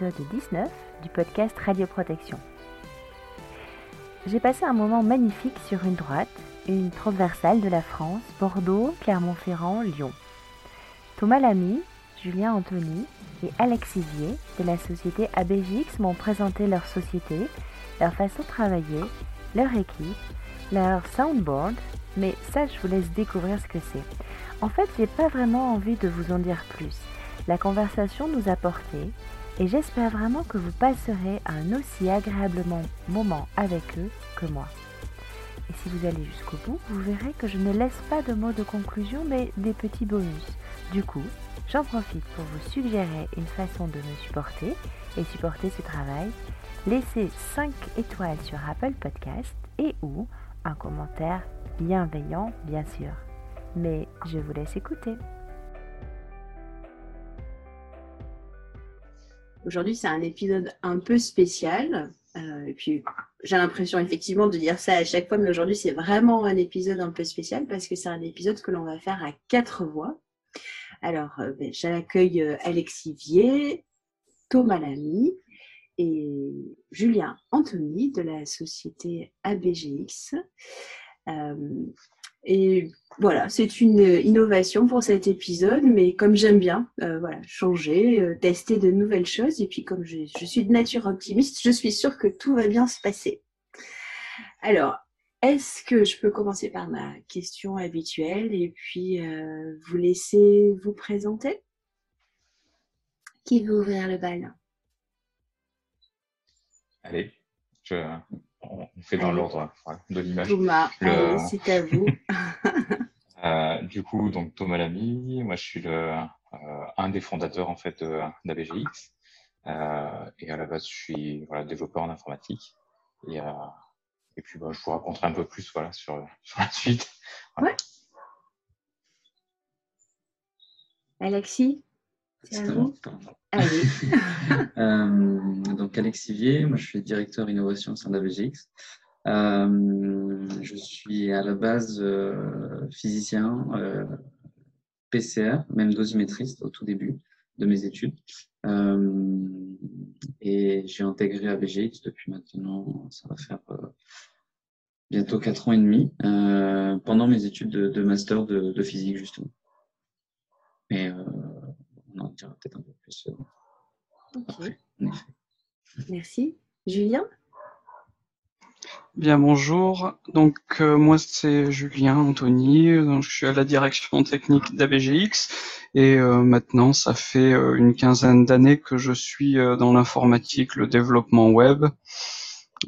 l'épisode 19 du podcast Radio Protection. J'ai passé un moment magnifique sur une droite, une transversale de la France, Bordeaux, Clermont-Ferrand, Lyon. Thomas Lamy, Julien Anthony et Alex Sivier de la société ABGX m'ont présenté leur société, leur façon de travailler, leur équipe, leur soundboard, mais ça je vous laisse découvrir ce que c'est. En fait, j'ai pas vraiment envie de vous en dire plus. La conversation nous a porté et j'espère vraiment que vous passerez un aussi agréable moment avec eux que moi. Et si vous allez jusqu'au bout, vous verrez que je ne laisse pas de mots de conclusion mais des petits bonus. Du coup, j'en profite pour vous suggérer une façon de me supporter et supporter ce travail. Laissez 5 étoiles sur Apple Podcast et ou un commentaire bienveillant bien sûr. Mais je vous laisse écouter. Aujourd'hui, c'est un épisode un peu spécial. Euh, et puis, j'ai l'impression effectivement de dire ça à chaque fois, mais aujourd'hui, c'est vraiment un épisode un peu spécial parce que c'est un épisode que l'on va faire à quatre voix. Alors, euh, ben, j'accueille euh, Alexis Vier, Thomas Lamy et Julien Anthony de la société ABGX. Et voilà, c'est une innovation pour cet épisode, mais comme j'aime bien, euh, voilà, changer, euh, tester de nouvelles choses, et puis comme je, suis de nature optimiste, je suis sûre que tout va bien se passer. Alors, est-ce que je peux commencer par ma question habituelle et puis euh, vous laisser vous présenter? Qui veut ouvrir le bal? Allez, on fait dans l'ordre de l'image. Thomas, c'est à vous. Euh, du coup, donc Thomas Lamy, moi je suis le, euh, un des fondateurs en fait d'ABGX. Euh, et à la base, je suis voilà, développeur en informatique. Et, et puis, bah, je vous raconterai un peu plus voilà, sur, sur la suite. Ouais. Alexis, c'est à vous. Allez. donc, Alexis Vier, moi je suis directeur innovation au sein d'ABGX. Euh, je suis à la base euh, physicien, euh, PCR, même dosimétriste au tout début de mes études. et j'ai intégré ABGX depuis maintenant, ça va faire bientôt 4 ans et demi, pendant mes études de, master de, physique, justement. Dira peut-être un peu plus après, Merci. Julien? Bien bonjour, donc euh, moi c'est Julien Anthony, donc, je suis à la direction technique d'ABGX. Et euh, maintenant ça fait euh, une quinzaine d'années que je suis dans l'informatique, le développement web,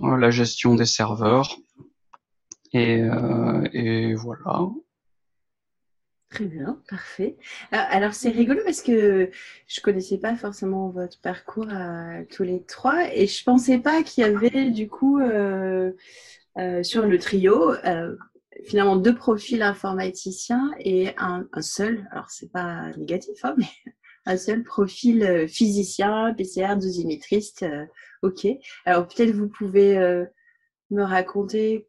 la gestion des serveurs. Et, et voilà. Très bien, parfait. Ah, alors c'est rigolo parce que je connaissais pas forcément votre parcours à tous les trois et je pensais pas qu'il y avait du coup euh, euh, sur le trio euh, finalement deux profils informaticiens et un, seul, alors c'est pas négatif, hein, mais un seul profil physicien, PCR, dosimétriste. ok. Alors peut-être vous pouvez me raconter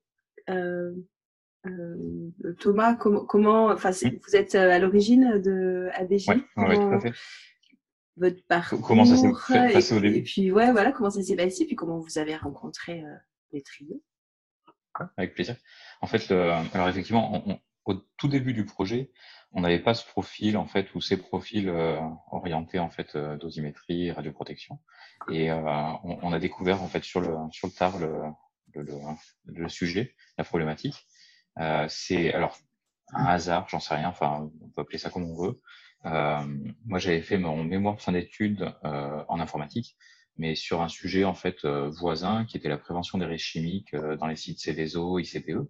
euh, Thomas, comment, enfin, vous êtes euh, à l'origine de ABG Oui, tout à fait. Votre parcours. Comment ça s'est passé au début? Et puis, ouais, voilà, comment ça s'est passé, puis comment vous avez rencontré euh, les trios? Avec plaisir. En fait, alors effectivement, au tout début du projet, on n'avait pas ce profil en fait ou ces profils orientés en fait dosimétrie, radioprotection, et on, a découvert en fait sur le sur le tard le, le, le sujet, la problématique. Euh, c'est alors un hasard, j'en sais rien, enfin on peut appeler ça comme on veut. Euh, moi j'avais fait mon mémoire de fin d'études euh, en informatique, mais sur un sujet en fait voisin qui était la prévention des risques chimiques dans les sites CDSO, ICPE.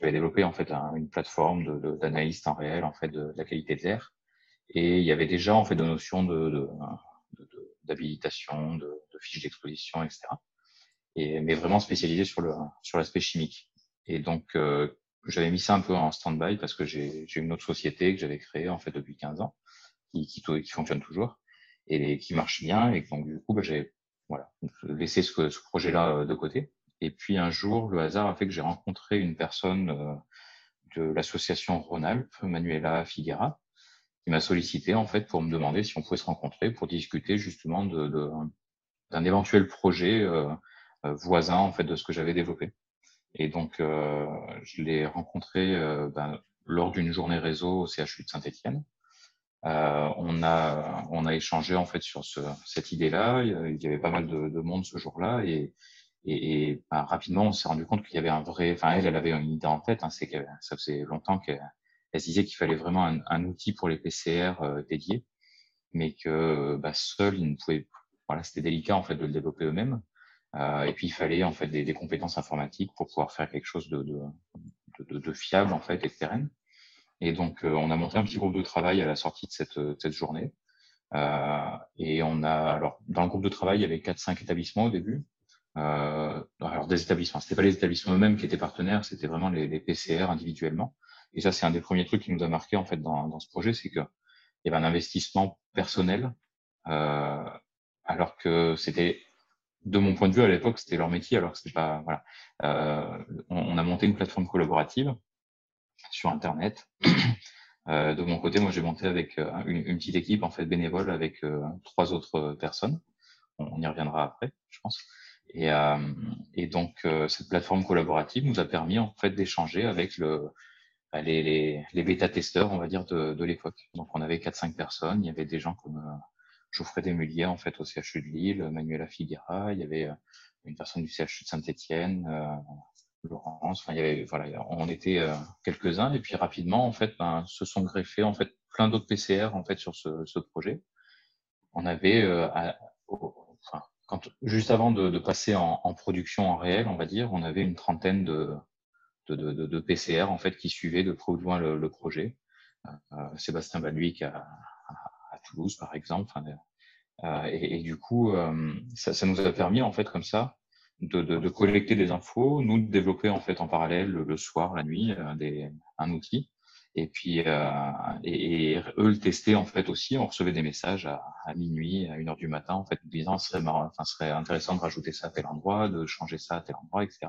J'avais développé en fait une plateforme d'analyse en réel en fait de, la qualité de l'air, et il y avait déjà en fait de notions de, d'habilitation, de, de, fiches d'exposition, etc. Et, mais vraiment spécialisé sur le sur l'aspect chimique. Et donc, j'avais mis ça un peu en stand-by parce que j'ai une autre société que j'avais créée en fait depuis 15 ans, qui, qui, qui, fonctionne toujours et qui marche bien. Et donc du coup, bah, j'ai voilà, laissé ce, ce projet-là euh, de côté. Et puis un jour, le hasard a fait que j'ai rencontré une personne euh, de l'association Rhône-Alpes, Manuela Figuera, qui m'a sollicité en fait pour me demander si on pouvait se rencontrer pour discuter justement de, de d'un éventuel projet euh, voisin en fait de ce que j'avais développé. Et donc euh, je l'ai rencontré ben, lors d'une journée réseau au CHU de Saint-Étienne. on a on a échangé en fait sur ce, cette idée-là. Il y avait pas mal de, de monde ce jour-là et et, et ben, rapidement, on s'est rendu compte qu'il y avait un vrai. Enfin, elle, elle avait une idée en tête. Hein, c'est que ça faisait longtemps qu'elle elle se disait qu'il fallait vraiment un, un, outil pour les PCR euh, dédiés, mais que bah, seul, ils ne pouvaient. Voilà, c'était délicat en fait de le développer eux-mêmes. Euh, et puis il fallait en fait des, des, compétences informatiques pour pouvoir faire quelque chose de, de, de, de fiable en fait et de pérenne. Et donc euh, on a monté un petit groupe de travail à la sortie de cette, cette journée. Euh, et on a alors dans le groupe de travail il y avait quatre cinq établissements au début. Euh, alors des établissements, c'était pas les établissements eux-mêmes qui étaient partenaires, c'était vraiment les, les, PCR individuellement. Et ça, c'est un des premiers trucs qui nous a marqué en fait dans, dans ce projet, c'est que il y avait un investissement personnel, euh, alors que c'était, de mon point de vue à l'époque, c'était leur métier, alors que pas, voilà. Euh, on, on, a monté une plateforme collaborative sur Internet. Euh, de mon côté, moi, j'ai monté avec euh, une, une, petite équipe en fait bénévole avec euh, trois autres personnes. On, y reviendra après, je pense. Et, euh, et donc, euh, cette plateforme collaborative nous a permis en fait d'échanger avec le, bah, les, les, les bêta-testeurs, on va dire, de, de l'époque. Donc, on avait 4-5 personnes. Il y avait des gens comme Geoffrey Desmuliers, en fait, au CHU de Lille, Manuela Figuera. Il y avait euh, une personne du CHU de Saint-Etienne, euh, Laurence. Enfin, il y avait, voilà, on était euh, quelques-uns. Et puis, rapidement, en fait, ben, se sont greffés, en fait, plein d'autres PCR, en fait, sur ce, ce projet. On avait, enfin, quand, juste avant de, de passer en, en, production en réel, on va dire, on avait une trentaine de, de, de, PCR en fait qui suivaient de près ou de loin le, le projet. Sébastien à, à, à, Toulouse, par exemple. Euh, et, du coup, euh, ça, nous a permis en fait comme ça de, collecter des infos, nous de développer en fait en parallèle le, soir, la nuit, euh, un outil et puis et, eux le tester en fait aussi. On recevait des messages à, minuit, à une heure du matin, en fait, disant ce serait marrant, enfin, serait intéressant de rajouter ça à tel endroit, de changer ça à tel endroit, etc.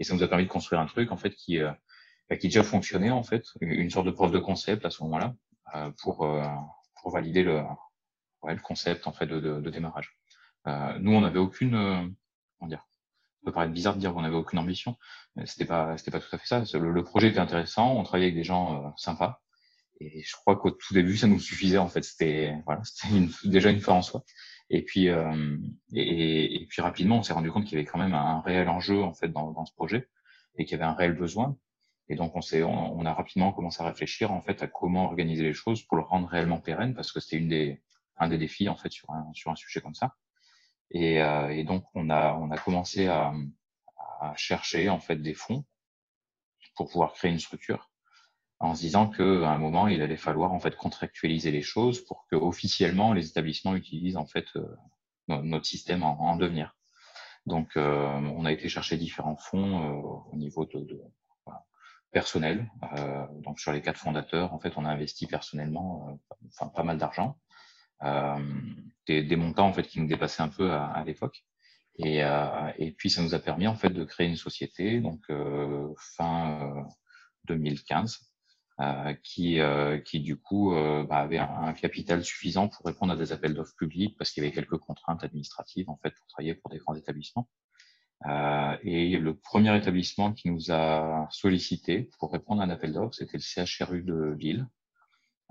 Et ça nous a permis de construire un truc en fait qui euh, bah, qui déjà fonctionnait en fait, une sorte de preuve de concept à ce moment-là pour pour valider le ouais, le concept en fait de, de, de démarrage. Euh, nous, on n'avait aucune euh, comment dire peut paraître bizarre de dire qu'on n'avait aucune ambition. C'était pas, c'était pas tout à fait ça. Le, projet était intéressant. On travaillait avec des gens euh, sympas. Et je crois qu'au tout début, ça nous suffisait en fait. C'était, voilà, c'était déjà une fin en soi. Et puis, euh, et, et, puis rapidement, on s'est rendu compte qu'il y avait quand même un réel enjeu en fait dans, dans ce projet et qu'il y avait un réel besoin. Et donc, on on, on, a rapidement commencé à réfléchir en fait à comment organiser les choses pour le rendre réellement pérenne, parce que c'était une des, un des défis en fait sur un, sur un sujet comme ça. Et, euh, et, donc, on a, on a commencé à, à, chercher en fait des fonds pour pouvoir créer une structure en se disant qu'à un moment, il allait falloir en fait contractualiser les choses pour que officiellement les établissements utilisent en fait euh, notre système en, en, devenir. Donc, euh, on a été chercher différents fonds euh, au niveau de, de personnel. Euh, donc, sur les quatre fondateurs, en fait, on a investi personnellement euh, enfin, pas mal d'argent. Euh, des, montants en fait qui nous dépassaient un peu à, l'époque. Et, et, puis ça nous a permis en fait de créer une société donc fin 2015 qui qui du coup bah, avait un, un, capital suffisant pour répondre à des appels d'offres publics parce qu'il y avait quelques contraintes administratives en fait pour travailler pour des grands établissements. Et le premier établissement qui nous a sollicité pour répondre à un appel d'offres, c'était le CHRU de Lille,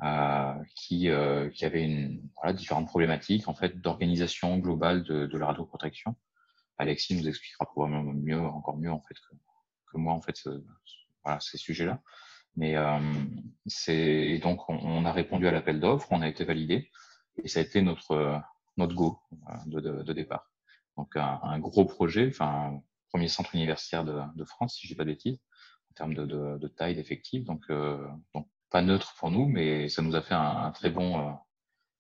euh, qui, euh, qui avait une, voilà, différentes problématiques en fait d'organisation globale de, de la radioprotection. Alexis nous expliquera probablement mieux, encore mieux en fait que, que moi en fait ce, voilà, ces sujets-là. Mais euh, c'est donc on, a répondu à l'appel d'offres, on a été validé et ça a été notre notre go de, de départ. Donc un, un, gros projet, enfin premier centre universitaire de, de France si je dis pas de bêtises en termes de, de, de taille d'effectifs. Donc euh, donc pas neutre pour nous, mais ça nous a fait un, un très bon, euh,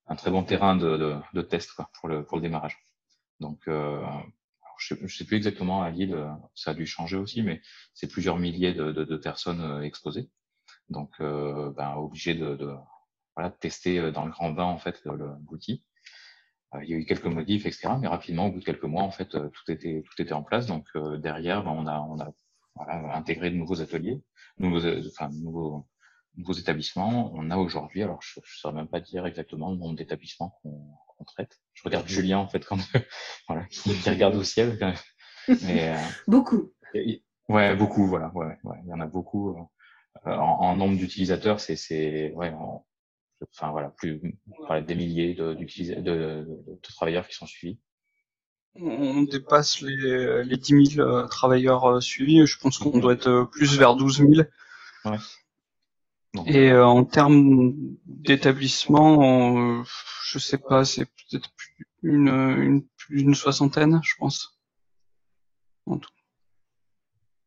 un très bon terrain de, de, test quoi, pour, le, pour le démarrage. Donc, euh, je sais, sais, plus exactement à Lille, ça a dû changer aussi, mais c'est plusieurs milliers de, personnes euh, exposées. Donc, euh, ben, obligé de, voilà, tester dans le grand bain en fait l'outil. Il y a eu quelques modifs, etc. Mais rapidement, au bout de quelques mois, en fait, tout était tout était en place. Donc derrière, ben, on a on a voilà, intégré de nouveaux ateliers, nouveaux, enfin, nouveaux nouveaux établissements. On a aujourd'hui, alors je ne saurais même pas dire exactement le nombre d'établissements qu'on traite. Je regarde Julien en fait quand voilà, qui, regarde au ciel. Mais, beaucoup. ouais, beaucoup, voilà. Ouais, ouais, il y en a beaucoup. en, nombre d'utilisateurs, c'est ouais, enfin voilà, plus des milliers de, de, de, travailleurs qui sont suivis. On dépasse les, les 10 000 euh, travailleurs euh, suivis. Je pense qu'on doit être euh, plus vers 12 000. Ouais. Et en termes d'établissement, je sais pas, c'est peut-être une, une, une soixantaine, je pense. En tout.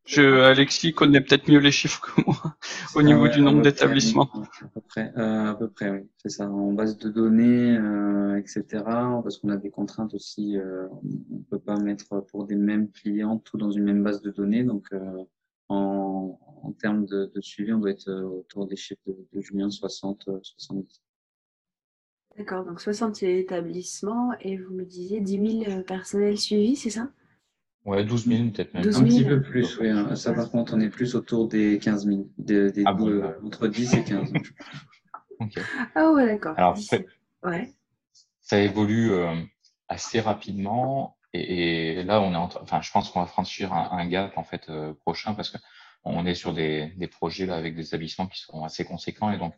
Je, Alexis connaît peut-être mieux les chiffres que moi au niveau du nombre d'établissements. À peu près, euh, à peu près, oui. C'est ça. En base de données, euh, etc. Parce qu'on a des contraintes aussi. Euh, on peut pas mettre pour des mêmes clients tout dans une même base de données. Donc, euh, en, en termes de, de, suivi, on doit être autour des chiffres de, de Julien 60, 70. D'accord. Donc 60 établissements et vous me disiez 10 000 personnels suivis, c'est ça? Ouais, 12 000 peut-être même. un petit peu plus, oui. Hein. Ça, par contre, on est plus autour des 15 000. Des, des ah entre 10 et 15. okay. Ah ouais, d'accord. Alors, ouais. ça évolue euh, assez rapidement. Et, et, là, on est en, enfin, je pense qu'on va franchir un, un, gap en fait euh, prochain parce que on est sur des, des projets là avec des établissements qui sont assez conséquents et donc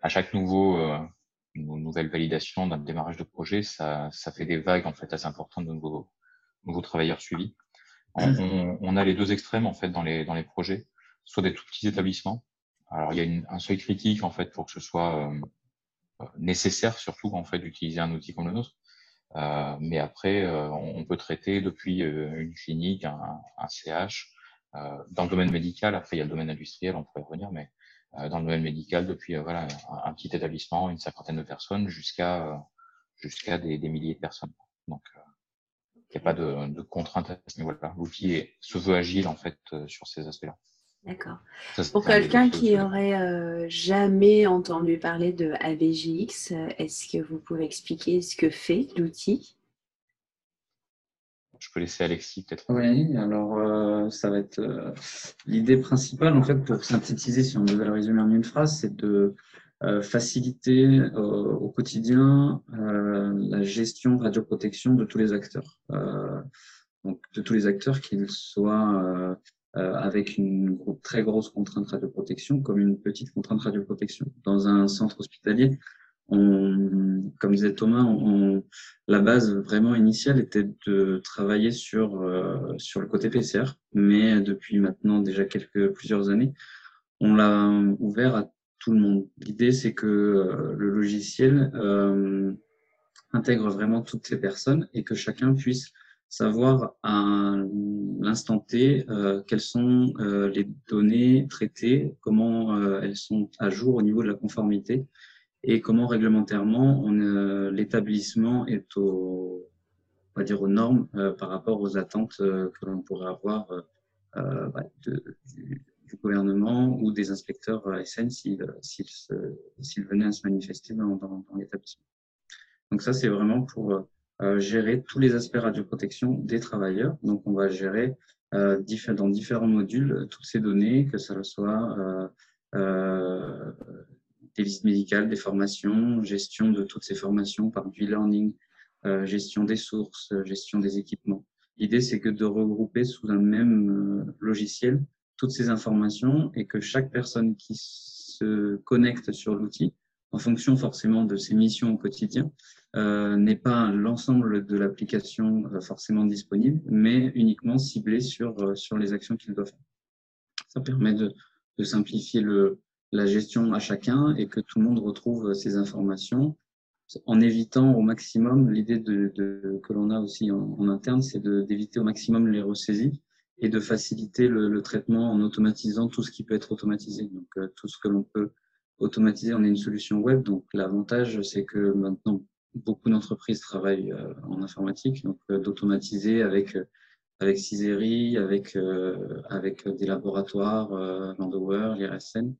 à chaque nouveau euh, nouvelle validation d'un démarrage de projet, ça, ça fait des vagues en fait assez importantes de nouveaux, nouveaux travailleurs suivis. On, on, a les deux extrêmes en fait dans les dans les projets, soit des tout petits établissements. Alors il y a une, un seuil critique en fait pour que ce soit euh, euh, nécessaire surtout en fait d'utiliser un outil comme le nôtre. Euh, mais après, euh, on peut traiter depuis une clinique, un, un CH. dans le domaine médical, après il y a le domaine industriel, on pourrait revenir, mais dans le domaine médical, depuis voilà un, petit établissement, une cinquantaine de personnes, jusqu'à jusqu'à des, des, milliers de personnes. Donc il n'y a pas de, de contrainte à ce niveau-là. L'outil se veut agile en fait euh, sur ces aspects-là. D'accord. Pour quelqu'un qui aurait euh, jamais entendu parler de AVGX, est-ce que vous pouvez expliquer ce que fait l'outil? Je peux laisser Alexis peut-être. Oui, alors euh, ça va être euh, l'idée principale en fait pour synthétiser, si on devait le résumer en une phrase, c'est de euh, faciliter euh, au quotidien euh, la gestion radioprotection de tous les acteurs. donc de tous les acteurs, qu'ils soient avec une très grosse contrainte radioprotection comme une petite contrainte radioprotection. Dans un centre hospitalier, on, comme disait Thomas, on, la base vraiment initiale était de travailler sur, euh, sur le côté PCR, mais depuis maintenant déjà quelques plusieurs années, on l'a ouvert à le monde. L'idée, c'est que euh, le logiciel euh, intègre vraiment toutes ces personnes et que chacun puisse savoir à l'instant T euh, quelles sont les données traitées, comment elles sont à jour au niveau de la conformité et comment réglementairement l'établissement est au, aux normes par rapport aux attentes que l'on pourrait avoir bah, du, du gouvernement ou des inspecteurs ASN s'ils s'ils venaient à se manifester dans, l'établissement. Donc ça, c'est vraiment pour euh, gérer tous les aspects radioprotection des travailleurs. Donc on va gérer euh, dans différents modules euh, toutes ces données, que ce soit euh, euh, des visites médicales, des formations, gestion de toutes ces formations par du e-learning, euh, gestion des sources, gestion des équipements. L'idée, c'est que de regrouper sous un même logiciel toutes ces informations et que chaque personne qui se connecte sur l'outil, en fonction forcément de ses missions au quotidien, euh, n'est pas l'ensemble de l'application euh, forcément disponible, mais uniquement ciblé sur, euh, sur les actions qu'il doit faire. Ça permet de, de simplifier le, la gestion à chacun et que tout le monde retrouve ces informations en évitant au maximum, l'idée de, de, que l'on a aussi en, en interne, c'est d'éviter au maximum les ressaisies et de faciliter le, le, traitement en automatisant tout ce qui peut être automatisé. Donc, euh, tout ce que l'on peut automatiser, on est une solution web. Donc, l'avantage, c'est que maintenant, beaucoup d'entreprises travaillent euh, en informatique, donc euh, d'automatiser avec avec Ciseri, avec avec des laboratoires, Landower, l'IRSN,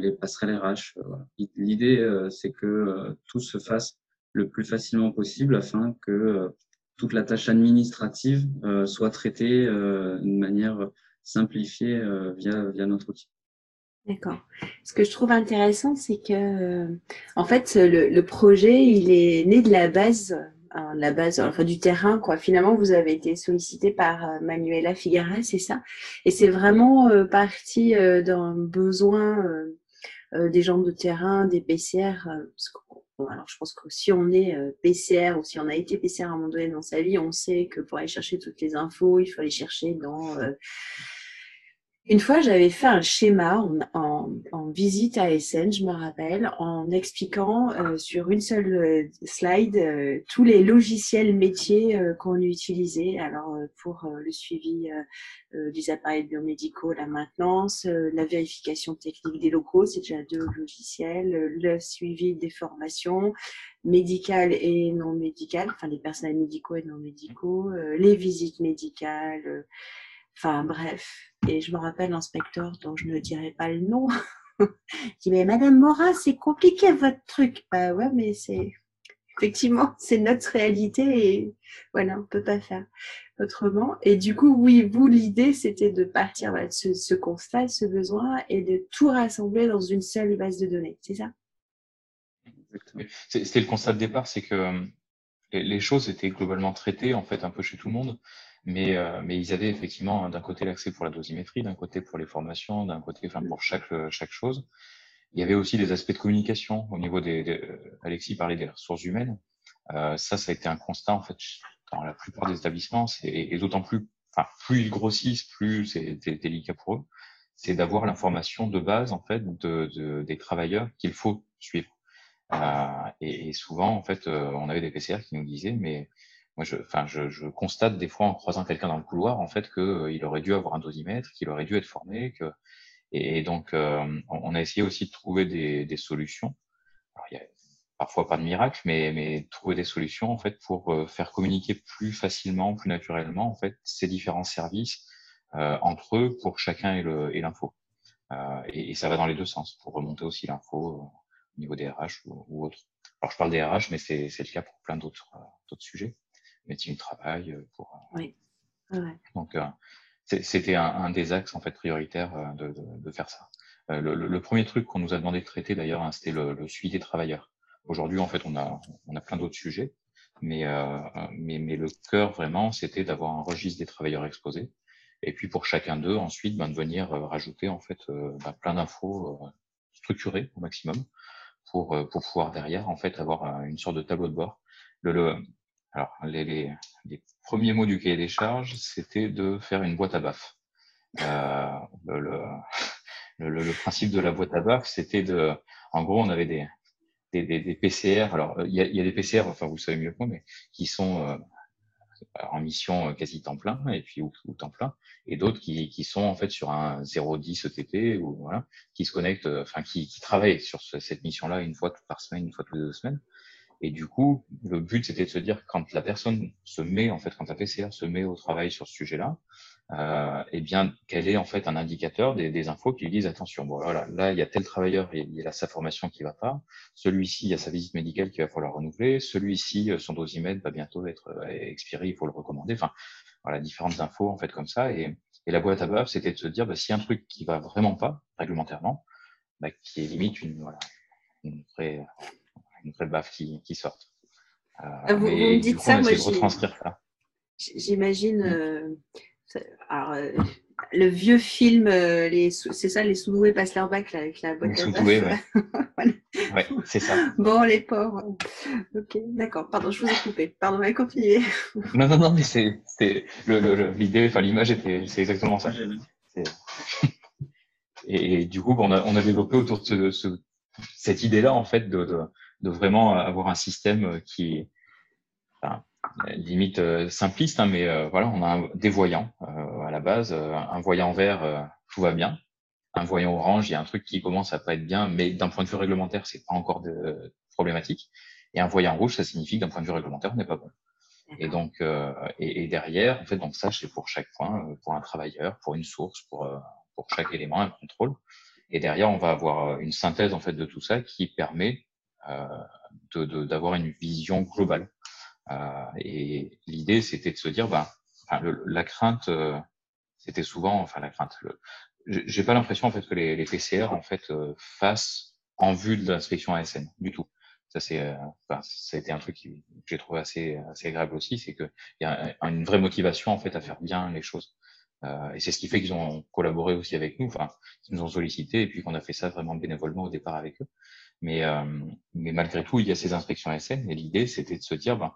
les passerelles RH. L'idée, c'est que tout se fasse le plus facilement possible afin que toute la tâche administrative euh, soit traitée euh, d'une manière simplifiée euh, via, via notre outil. D'accord. Ce que je trouve intéressant, c'est que, euh, en fait, le, le, projet, il est né de la base, euh, la base, enfin du terrain, quoi. Finalement, vous avez été sollicité par euh, Manuela Figueres, c'est ça? Et c'est vraiment parti d'un besoin des gens de terrain, des PCR. Alors, je pense que si on est PCR ou si on a été PCR à un moment donné dans sa vie, on sait que pour aller chercher toutes les infos, il faut aller chercher dans une fois, j'avais fait un schéma en, visite à Essen, je me rappelle, en expliquant euh, sur une seule euh, slide euh, tous les logiciels métiers qu'on utilisait. Alors, pour le suivi des appareils biomédicaux, la maintenance, la vérification technique des locaux, c'est déjà deux logiciels, le suivi des formations médicales et non médicales, enfin les personnels médicaux et non médicaux, les visites médicales Enfin bref. Et je me rappelle l'inspecteur dont je ne dirai pas le nom. il dit mais Madame Morin, c'est compliqué votre truc. Bah ouais, mais c'est effectivement c'est notre réalité et voilà, on peut pas faire autrement. Et du coup, oui, vous l'idée c'était de partir de ce, constat, ce besoin et de tout rassembler dans une seule base de données. C'est ça? C'était le constat de départ, c'est que euh, les choses étaient globalement traitées en fait un peu chez tout le monde. Mais, euh, mais ils avaient effectivement d'un côté l'accès pour la dosimétrie, d'un côté pour les formations, d'un côté enfin, pour chaque, chaque chose. Il y avait aussi des aspects de communication au niveau des, des Alexis parlait des ressources humaines. Euh, ça, ça a été un constat en fait dans la plupart des établissements, et, et d'autant plus, enfin, plus ils grossissent, plus c'est délicat pour eux. C'est d'avoir l'information de base en fait de, de des travailleurs qu'il faut suivre. Euh, et, et, souvent en fait, euh, on avait des PCR qui nous disaient mais moi, je, enfin, je, je, constate des fois en croisant quelqu'un dans le couloir, en fait, qu'il euh, aurait dû avoir un dosimètre, qu'il aurait dû être formé, que et, donc euh, on a essayé aussi de trouver des, des solutions. Alors, il y a parfois pas de miracle, mais, mais trouver des solutions en fait pour euh, faire communiquer plus facilement, plus naturellement en fait ces différents services euh, entre eux pour chacun et l'info. Euh, et, et, ça va dans les deux sens pour remonter aussi l'info au niveau des RH ou, ou autres. Alors je parle des RH, mais c'est le cas pour plein d'autres sujets médecine du travail. Euh, pour, euh, oui. Donc, euh, c'était un, un, des axes en fait prioritaires de, de, de faire ça. Le, le, premier truc qu'on nous a demandé de traiter d'ailleurs, hein, c'était le, le, suivi des travailleurs. Aujourd'hui, en fait, on a, on a plein d'autres sujets, mais, euh, mais, mais le cœur vraiment, c'était d'avoir un registre des travailleurs exposés. Et puis pour chacun d'eux, ensuite, ben, de venir rajouter en fait ben, plein d'infos structurées au maximum pour, pour pouvoir derrière en fait avoir une sorte de tableau de bord. Le, le, alors, les, les, les, premiers mots du cahier des charges, c'était de faire une boîte à baf. Euh, le, le, le, principe de la boîte à baf, c'était de, en gros, on avait des, des, des, PCR. Alors, il y a, y a, des PCR, enfin, vous savez mieux que moi, mais qui sont euh, en mission euh, quasi temps plein, et puis ou, temps plein, et d'autres qui, qui sont en fait sur un 0,10 ETP ou voilà, qui se connectent, euh, enfin, qui, qui travaillent sur cette mission-là une fois par semaine, une fois toutes les deux semaines. Et du coup, le but, c'était de se dire, quand la personne se met, en fait, quand la PCR se met au travail sur ce sujet-là, euh, eh bien, quel est en fait un indicateur des, infos qui lui disent, attention, bon, voilà, là, il y a tel travailleur, il a sa formation qui va pas, celui-ci, il y a sa visite médicale qui va falloir renouveler, celui-ci, euh, son dosimètre va bientôt être euh, expiré, il faut le recommander, enfin, voilà, différentes infos, en fait, comme ça. Et, la boîte à bœuf, c'était de se dire, bah, a un truc qui va vraiment pas, réglementairement, bah, qui est limite une, voilà, une vraie, une vraie baffe qui, qui sortent. Euh, ah, vous, me dites ça, moi, J'imagine. Euh, alors, euh, le vieux film, euh, c'est ça, les sous-doués passent leur bac là, avec la boîte à doués ouais. voilà. ouais c'est ça. Bon, les pauvres. Ok, d'accord. Pardon, je vous ai coupé. Pardon, mais continuez. non, non, non, mais c'est l'idée, le, enfin l'image était, c'est exactement ça. Et, et, du coup, on a, on a développé autour de ce, ce, cette idée-là, en fait, de, de, de vraiment avoir un système qui est enfin, limite euh, simpliste, hein, mais euh, voilà, on a un, des voyants euh, à la base. un voyant vert, tout va bien. Un voyant orange, il y a un truc qui commence à pas être bien, mais d'un point de vue réglementaire, c'est pas encore de, problématique. Et un voyant rouge, ça signifie que d'un point de vue réglementaire, on n'est pas bon. Et donc, et, et, derrière, en fait, donc ça, c'est pour chaque point, pour un travailleur, pour une source, pour pour chaque élément, un contrôle. Et derrière, on va avoir une synthèse en fait de tout ça qui permet euh, d'avoir une vision globale. Euh, et l'idée, c'était de se dire, ben, enfin, le, la crainte, euh, c'était souvent, enfin la crainte, j'ai pas l'impression en fait que les, les PCR en fait euh, fassent en vue de l'inspection ASN du tout. Ça c'est, euh, enfin, ça a été un truc que j'ai trouvé assez assez agréable aussi, c'est que il y a une vraie motivation en fait à faire bien les choses. Euh, et c'est ce qui fait qu'ils ont collaboré aussi avec nous, enfin, ils nous ont sollicité et puis qu'on a fait ça vraiment bénévolement au départ avec eux. Mais, euh, mais malgré tout, il y a ces inspections ASN et l'idée, c'était de se dire, ben,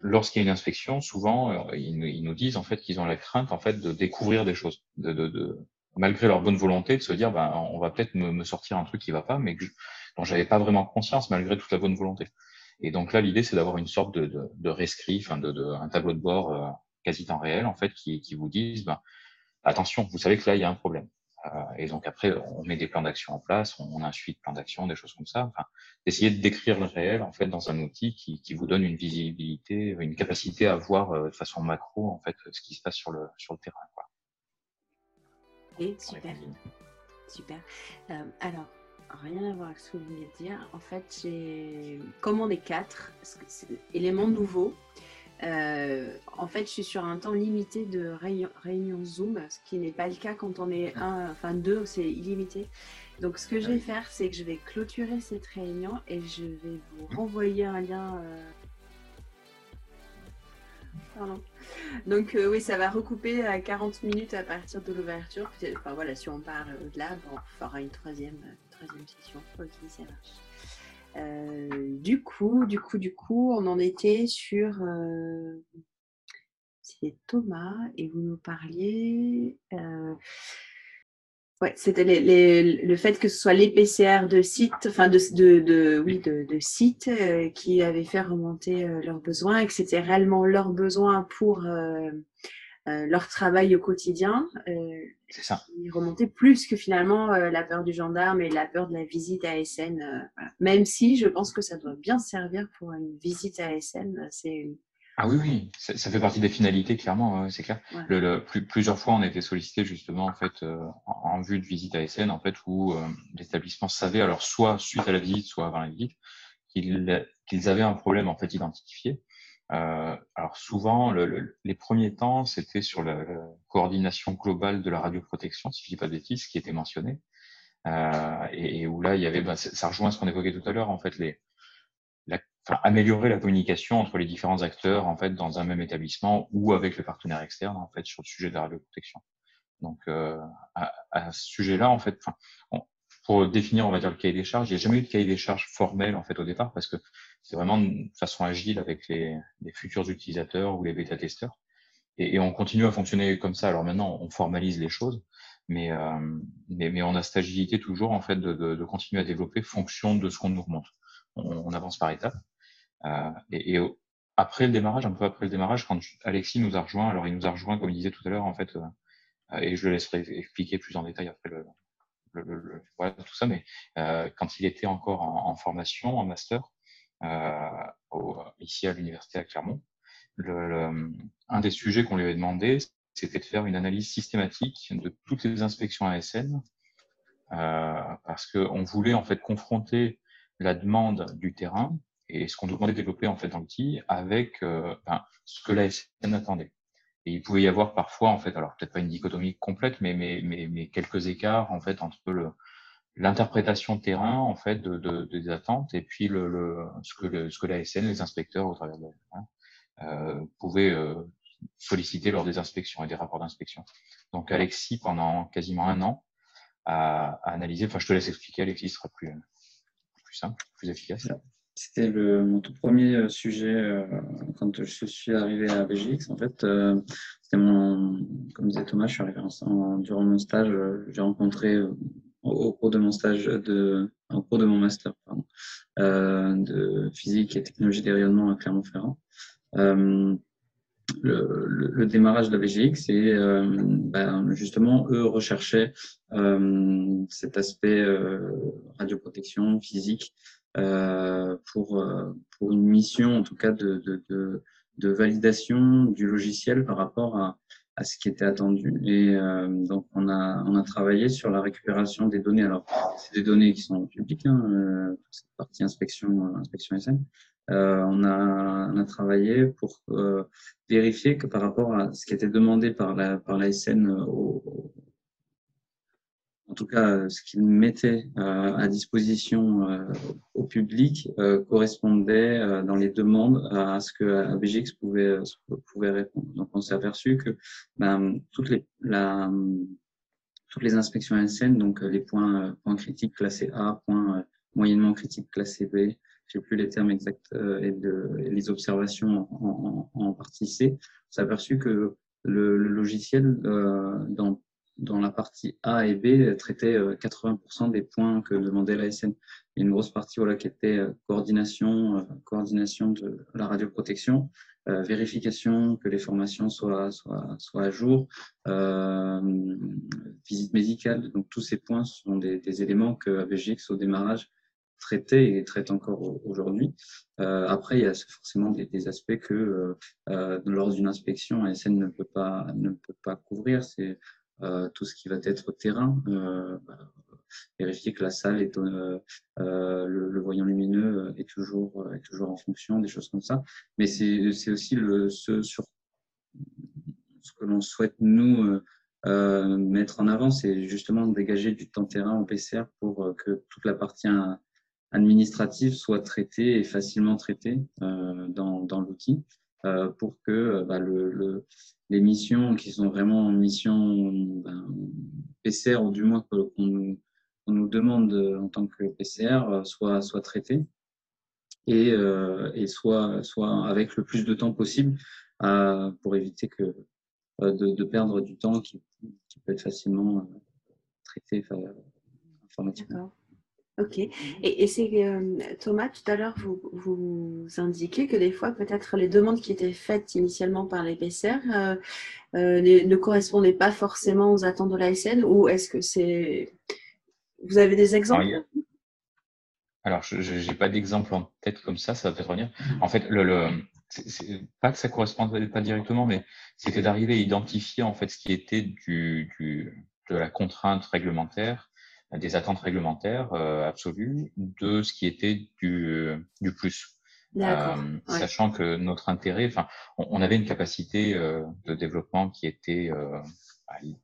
lorsqu'il y a une inspection, souvent, euh, ils, nous disent en fait qu'ils ont la crainte en fait de découvrir des choses, de, de, de malgré leur bonne volonté, de se dire, ben, on va peut-être me, me, sortir un truc qui va pas, mais que je, dont j'avais pas vraiment conscience malgré toute la bonne volonté. Et donc là, l'idée, c'est d'avoir une sorte de, de, de rescrit, enfin, de, de, un tableau de bord euh, quasi temps réel, en fait, qui, qui vous disent, ben, attention, vous savez que là, il y a un problème. Euh, et donc après, on met des plans d'action en place, on, a un suivi de plans d'action, des choses comme ça. Enfin, essayer de décrire le réel en fait dans un outil qui, qui vous donne une visibilité, une capacité à voir euh, de façon macro en fait ce qui se passe sur le sur le terrain. Quoi. Et super, super. Euh, alors rien à voir avec ce que vous venez de dire. En fait, j'ai commandé quatre éléments nouveaux. Euh, en fait, je suis sur un temps limité de réunion, Zoom, ce qui n'est pas le cas quand on est un, enfin deux, c'est illimité. Donc, ce que je vais faire, c'est que je vais clôturer cette réunion et je vais vous renvoyer un lien. Euh, pardon. Donc, euh, oui, ça va recouper à 40 minutes à partir de l'ouverture. Enfin, voilà, si on parle au-delà, on fera une troisième, troisième session. Ok, ça marche. Euh, du coup, du coup, du coup, on en était sur. Euh, Thomas et vous nous parliez. Euh, c'était le fait que ce soit les de sites, enfin de, sites qui avaient fait remonter leurs besoins et que c'était réellement leurs besoins pour leur travail au quotidien. Euh, c'est ça. Remontaient plus que finalement euh, la peur du gendarme et la peur de la visite à SN. Voilà. Même si je pense que ça doit bien servir pour une visite à SN. C'est ah oui, oui, ça, ça, fait partie des finalités, clairement, c'est clair. Le, le, plus, plusieurs fois, on a été sollicité justement en fait en, en, vue de visite à SN, en fait, où l'établissement savait, alors soit suite à la visite, soit avant la visite, qu'ils avaient un problème en fait identifié euh, alors souvent, le, les premiers temps, c'était sur la, coordination globale de la radioprotection, si je dis pas de bêtises, qui était mentionné, euh, et, et, où là, il y avait, bah, ça rejoint ce qu'on évoquait tout à l'heure, en fait, les, la, enfin, améliorer la communication entre les différents acteurs, en fait, dans un même établissement ou avec les partenaires externes, en fait, sur le sujet de la radioprotection. Donc, euh, à, à, ce sujet-là, en fait, pour définir, on va dire, le cahier des charges, il n'y a jamais eu de cahier des charges formel, en fait, au départ, parce que c'est vraiment de façon agile avec les, futurs utilisateurs ou les bêta-testeurs. Et, on continue à fonctionner comme ça. Alors maintenant, on formalise les choses, mais, euh, mais, on a cette agilité toujours, en fait, de, continuer à développer fonction de ce qu'on nous remonte. On, avance par étapes. Euh, et, et, après le démarrage, un peu après le démarrage, quand Alexis nous a rejoint, alors il nous a rejoint, comme il disait tout à l'heure, en fait, euh, et je le laisserai expliquer plus en détail après le, voilà, tout ça, mais euh, quand il était encore en, formation, en master, euh, ici à l'université à Clermont, le, un des sujets qu'on lui avait demandé, c'était de faire une analyse systématique de toutes les inspections ASN, euh, parce qu'on voulait en fait confronter la demande du terrain et ce qu'on demandait de développer en fait dans l'outil avec ben, ce que l'ASN attendait. Et il pouvait y avoir parfois, en fait, alors peut-être pas une dichotomie complète, mais, mais, mais, mais quelques écarts, en fait, entre le, l'interprétation terrain, en fait, de, de, des attentes et puis le, le, ce que, le, ce que la SN, les inspecteurs, au travers de, hein, euh, pouvaient euh, solliciter lors des inspections et des rapports d'inspection. Donc, Alexis, pendant quasiment un an, a, a analysé, enfin, je te laisse expliquer, Alexis, sera plus, plus simple, plus efficace. C'était mon tout premier euh, sujet euh, quand je suis arrivé à BGX. En fait, euh, c'était mon, comme disait Thomas, je suis arrivé en, durant mon stage, j'ai rencontré au, cours de mon stage de, au cours de mon master, de physique et technologie des rayonnements à Clermont-Ferrand. Le, démarrage de la VGX et ben, justement eux recherchaient cet aspect radioprotection physique pour, euh, pour une mission, en tout cas, de, de, de, de validation du logiciel par rapport à, à ce qui était attendu. Et euh, donc, on a, on a travaillé sur la récupération des données. Alors, c'est des données qui sont publiques, hein, euh, cette partie inspection, inspection SN. Euh, on, a, on a travaillé pour euh, vérifier que par rapport à ce qui était demandé par la, par la SN au, en tout cas, ce qu'il mettait à disposition au public correspondait dans les demandes à ce que ABGX pouvait, pouvait répondre. Donc, on s'est aperçu que ben, toutes les, la, toutes les inspections ASN, donc les points, points critiques classés A, points moyennement critiques classés B, je sais plus les termes exacts, et, de, les observations en, en, en partie C, on s'est aperçu que le, le logiciel, euh, dans dans la partie A et B traitait 80% euh, des points que demandait la SN. Il y a une grosse partie voilà, qui était euh, coordination, euh, coordination de la radioprotection, vérification que les formations soient, soient, soient à jour, euh, visite médicale. Donc tous ces points sont des, éléments que AVGX au démarrage traitait et traite encore aujourd'hui. Euh, après, il y a forcément des, aspects que euh, lors d'une inspection, ASN ne peut pas ne peut pas couvrir. C'est euh, tout ce qui va être terrain, euh, bah, vérifier que la salle est euh, le, le, voyant lumineux est toujours est toujours en fonction, des choses comme ça. Mais c'est aussi le ce sur ce que l'on souhaite nous euh, mettre en avant, c'est justement dégager du temps terrain au PCR pour que toute la partie administrative soit traitée et facilement traitée euh, dans, dans l'outil euh, pour que bah, le, le, les missions qui sont vraiment missions ben, PCR, ou du moins qu'on nous, nous, demande en tant que PCR, euh, soient, soient traitées et, euh, et soit, soit avec le plus de temps possible euh, pour éviter que, euh, de, de, perdre du temps qui, qui peut être facilement euh, traité informatiquement. Ok. Et, c'est euh, Thomas, tout à l'heure, vous, vous indiquez que des fois, peut-être les demandes qui étaient faites initialement par les euh, euh, ne correspondaient pas forcément aux attentes de l'ASN ou est-ce que c'est. Vous avez des exemples? Alors, je n'ai pas d'exemple en tête comme ça, ça va peut-être revenir. En fait, le, le pas que ça correspondait pas directement, mais c'était d'arriver à identifier en fait ce qui était du de la contrainte réglementaire des attentes réglementaires euh, absolues de ce qui était du, du plus. Euh, ouais. Sachant que notre intérêt, enfin, on, on, avait une capacité euh, de développement qui était euh,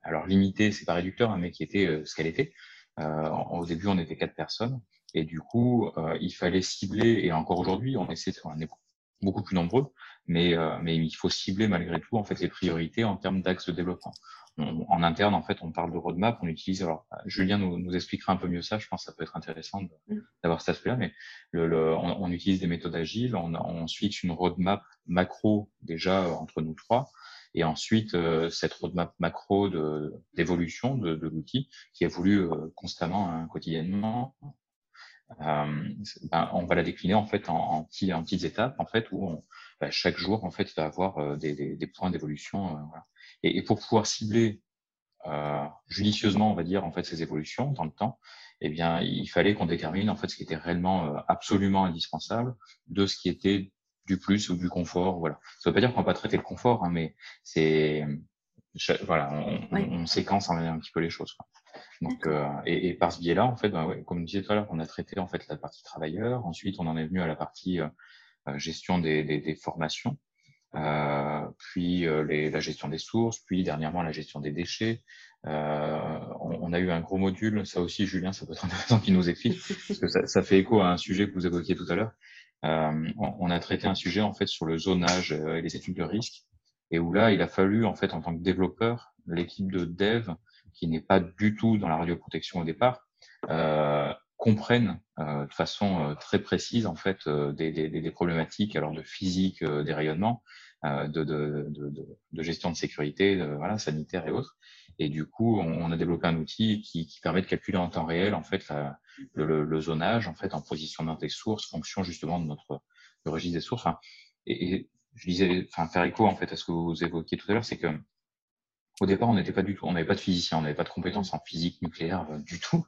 alors limitée, c'est pas réducteur, hein, mais qui était euh, ce qu'elle était. Euh, au début, on était quatre personnes, et du coup, il fallait cibler. Et encore aujourd'hui, on essaie, on est beaucoup plus nombreux, mais mais il faut cibler malgré tout en fait les priorités en termes d'axes de développement en interne, en fait, on parle de roadmap, on utilise. Alors, Julien nous, nous, expliquera un peu mieux ça. Je pense que ça peut être intéressant mm. d'avoir cet aspect-là. Mais le, le, on, on, utilise des méthodes agiles. On, on switch une roadmap macro déjà entre nous trois, et ensuite euh, cette roadmap macro d'évolution de, de, de l'outil qui évolue euh, constamment, hein, quotidiennement. Euh, ben, on va la décliner en fait en, en, petits, en petites étapes en fait où on, ben, chaque jour en fait va avoir euh, des, des, des, points d'évolution. Euh, voilà. Et, et, pour pouvoir cibler judicieusement, on va dire, en fait, ces évolutions dans le temps, eh bien, il fallait qu'on détermine en fait ce qui était réellement euh, absolument indispensable de ce qui était du plus ou du confort. Voilà. Ça veut pas dire qu'on va pas traiter le confort, hein, mais c'est voilà, on, on, séquence un, petit peu les choses. Quoi. Donc, euh, et, et, par ce biais-là, en fait, ben, ouais, comme je disais tout à l'heure, on a traité en fait la partie travailleur. Ensuite, on en est venu à la partie euh, gestion des, des, des formations. Euh, puis euh, les, la gestion des sources, puis dernièrement la gestion des déchets. Euh, on, on, a eu un gros module, ça aussi Julien, ça peut être intéressant qu'il nous explique, parce que ça, ça, fait écho à un sujet que vous évoquiez tout à l'heure. On, on, a traité un sujet en fait sur le zonage et les études de risque, et où là il a fallu en fait en tant que développeur, l'équipe de dev qui n'est pas du tout dans la radioprotection au départ, euh, comprennent euh, de façon euh, très précise en fait euh, des, des, des, problématiques alors de physique des rayonnements, de, de, de, de, gestion de sécurité, voilà sanitaire et autres. Et du coup, on, on a développé un outil qui, qui, permet de calculer en temps réel en fait la, le, le, zonage en fait en positionnement des sources, fonction justement de notre registre des sources. Enfin, et, et, je disais, enfin faire écho en fait à ce que vous évoquiez tout à l'heure, c'est que au départ, on n'était pas du tout, on n'avait pas de physicien, on n'avait pas de compétences en physique nucléaire euh, du tout.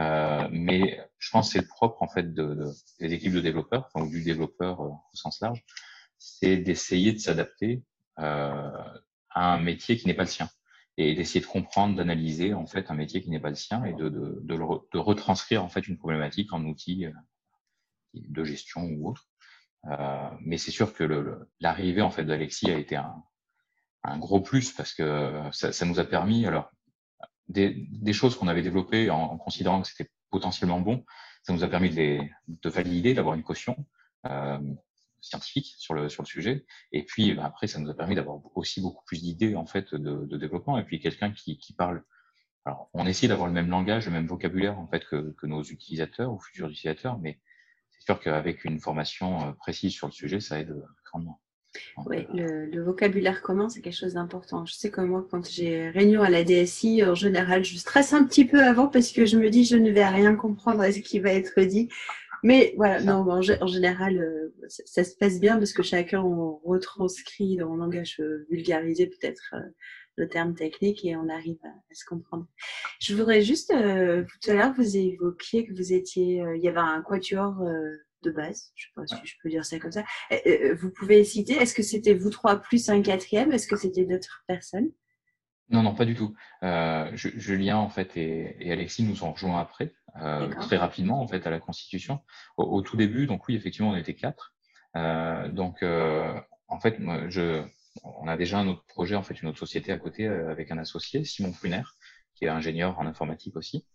Euh, mais je pense que c'est le propre en fait de, de, des équipes de développeurs, donc du développeur euh, au sens large, c'est d'essayer de s'adapter euh, à un métier qui n'est pas le sien et d'essayer de comprendre, d'analyser en fait un métier qui n'est pas le sien et de, de, de, le, de retranscrire en fait une problématique en outil de gestion ou autre. Euh, mais c'est sûr que l'arrivée en fait d'Alexis a été un, un gros plus parce que ça, ça, nous a permis, alors des, des choses qu'on avait développées en, en considérant que c'était potentiellement bon. Ça nous a permis de, les, de valider, d'avoir une caution euh, scientifique sur le, sur le sujet. Et puis bah, après, ça nous a permis d'avoir aussi beaucoup plus d'idées en fait de, de, développement. Et puis quelqu'un qui, qui parle. Alors, on essaie d'avoir le même langage, le même vocabulaire en fait que, que nos utilisateurs ou futurs utilisateurs, mais c'est sûr qu'avec une formation euh, précise sur le sujet, ça aide grandement. Oui, le, le, vocabulaire commun, c'est quelque chose d'important. Je sais que moi, quand j'ai réunion à la DSI, en général, je stresse un petit peu avant parce que je me dis je ne vais rien comprendre à ce qui va être dit. Mais voilà, non, en, en général, euh, ça, ça, se passe bien parce que chacun on retranscrit dans un langage euh, vulgarisé peut-être euh, le terme technique et on arrive à, à se comprendre. Je voudrais juste, euh, tout à l'heure, vous évoquiez que vous étiez, il y avait un quatuor de base, je ne sais pas si je peux dire ça comme ça. Vous pouvez citer, est-ce que c'était vous trois plus un quatrième? Est-ce que c'était d'autres personnes? Non, non, pas du tout. Euh, Julien en fait et, et, Alexis nous ont rejoints après, euh, très rapidement en fait à la Constitution. Au, au, tout début, donc oui, effectivement, on était quatre. Euh, donc euh, en fait, moi, je, on a déjà un autre projet, en fait, une autre société à côté euh, avec un associé, Simon Pruner, qui est ingénieur en informatique aussi.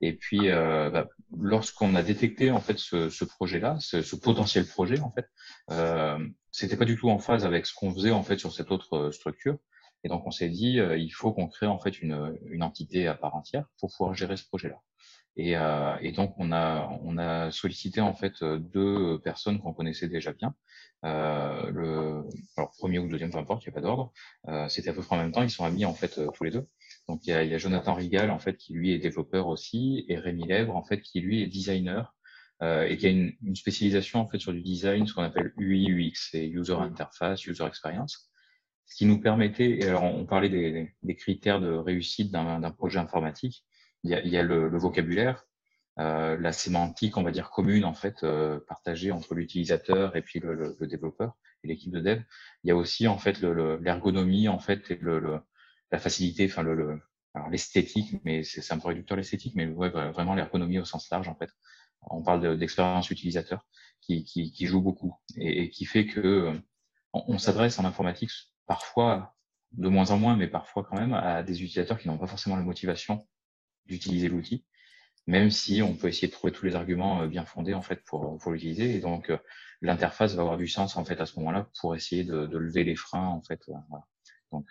Et puis, euh, bah, lorsqu'on a détecté en fait ce, projet-là, ce, ce, potentiel projet, en fait, euh, c'était pas du tout en phase avec ce qu'on faisait en fait sur cette autre euh, structure. Et donc, on s'est dit, euh, il faut qu'on crée en fait une, une, entité à part entière pour pouvoir gérer ce projet-là. Et, euh, et, donc, on a, on a sollicité en fait deux personnes qu'on connaissait déjà bien. Euh, le alors, premier ou deuxième, peu importe, il n'y a pas d'ordre. C'était à peu près en même temps. Ils sont amis en fait tous les deux. Donc il y, a, il y a, Jonathan Rigal en fait qui lui est développeur aussi et Rémi Lèvre en fait qui lui est designer euh, et qui a une, une, spécialisation en fait sur du design, ce qu'on appelle UI UX, c'est User Interface, User Experience, ce qui nous permettait. Et alors on parlait des, des critères de réussite d'un projet informatique. Il y a, il y a le, le, vocabulaire, euh, la sémantique, on va dire commune en fait euh, partagée entre l'utilisateur et puis le, le, le développeur et l'équipe de dev. Il y a aussi en fait l'ergonomie en fait et la facilité, enfin le, l'esthétique, mais c'est un peu réducteur l'esthétique, mais ouais, vraiment l'ergonomie au sens large en fait. On parle d'expérience utilisateur qui, qui, qui, joue beaucoup et, qui fait que on, on s'adresse en informatique parfois de moins en moins, mais parfois quand même à des utilisateurs qui n'ont pas forcément la motivation d'utiliser l'outil, même si on peut essayer de trouver tous les arguments bien fondés en fait pour, pour l'utiliser. Et donc l'interface va avoir du sens en fait à ce moment-là pour essayer de, de lever les freins en fait. Voilà. Donc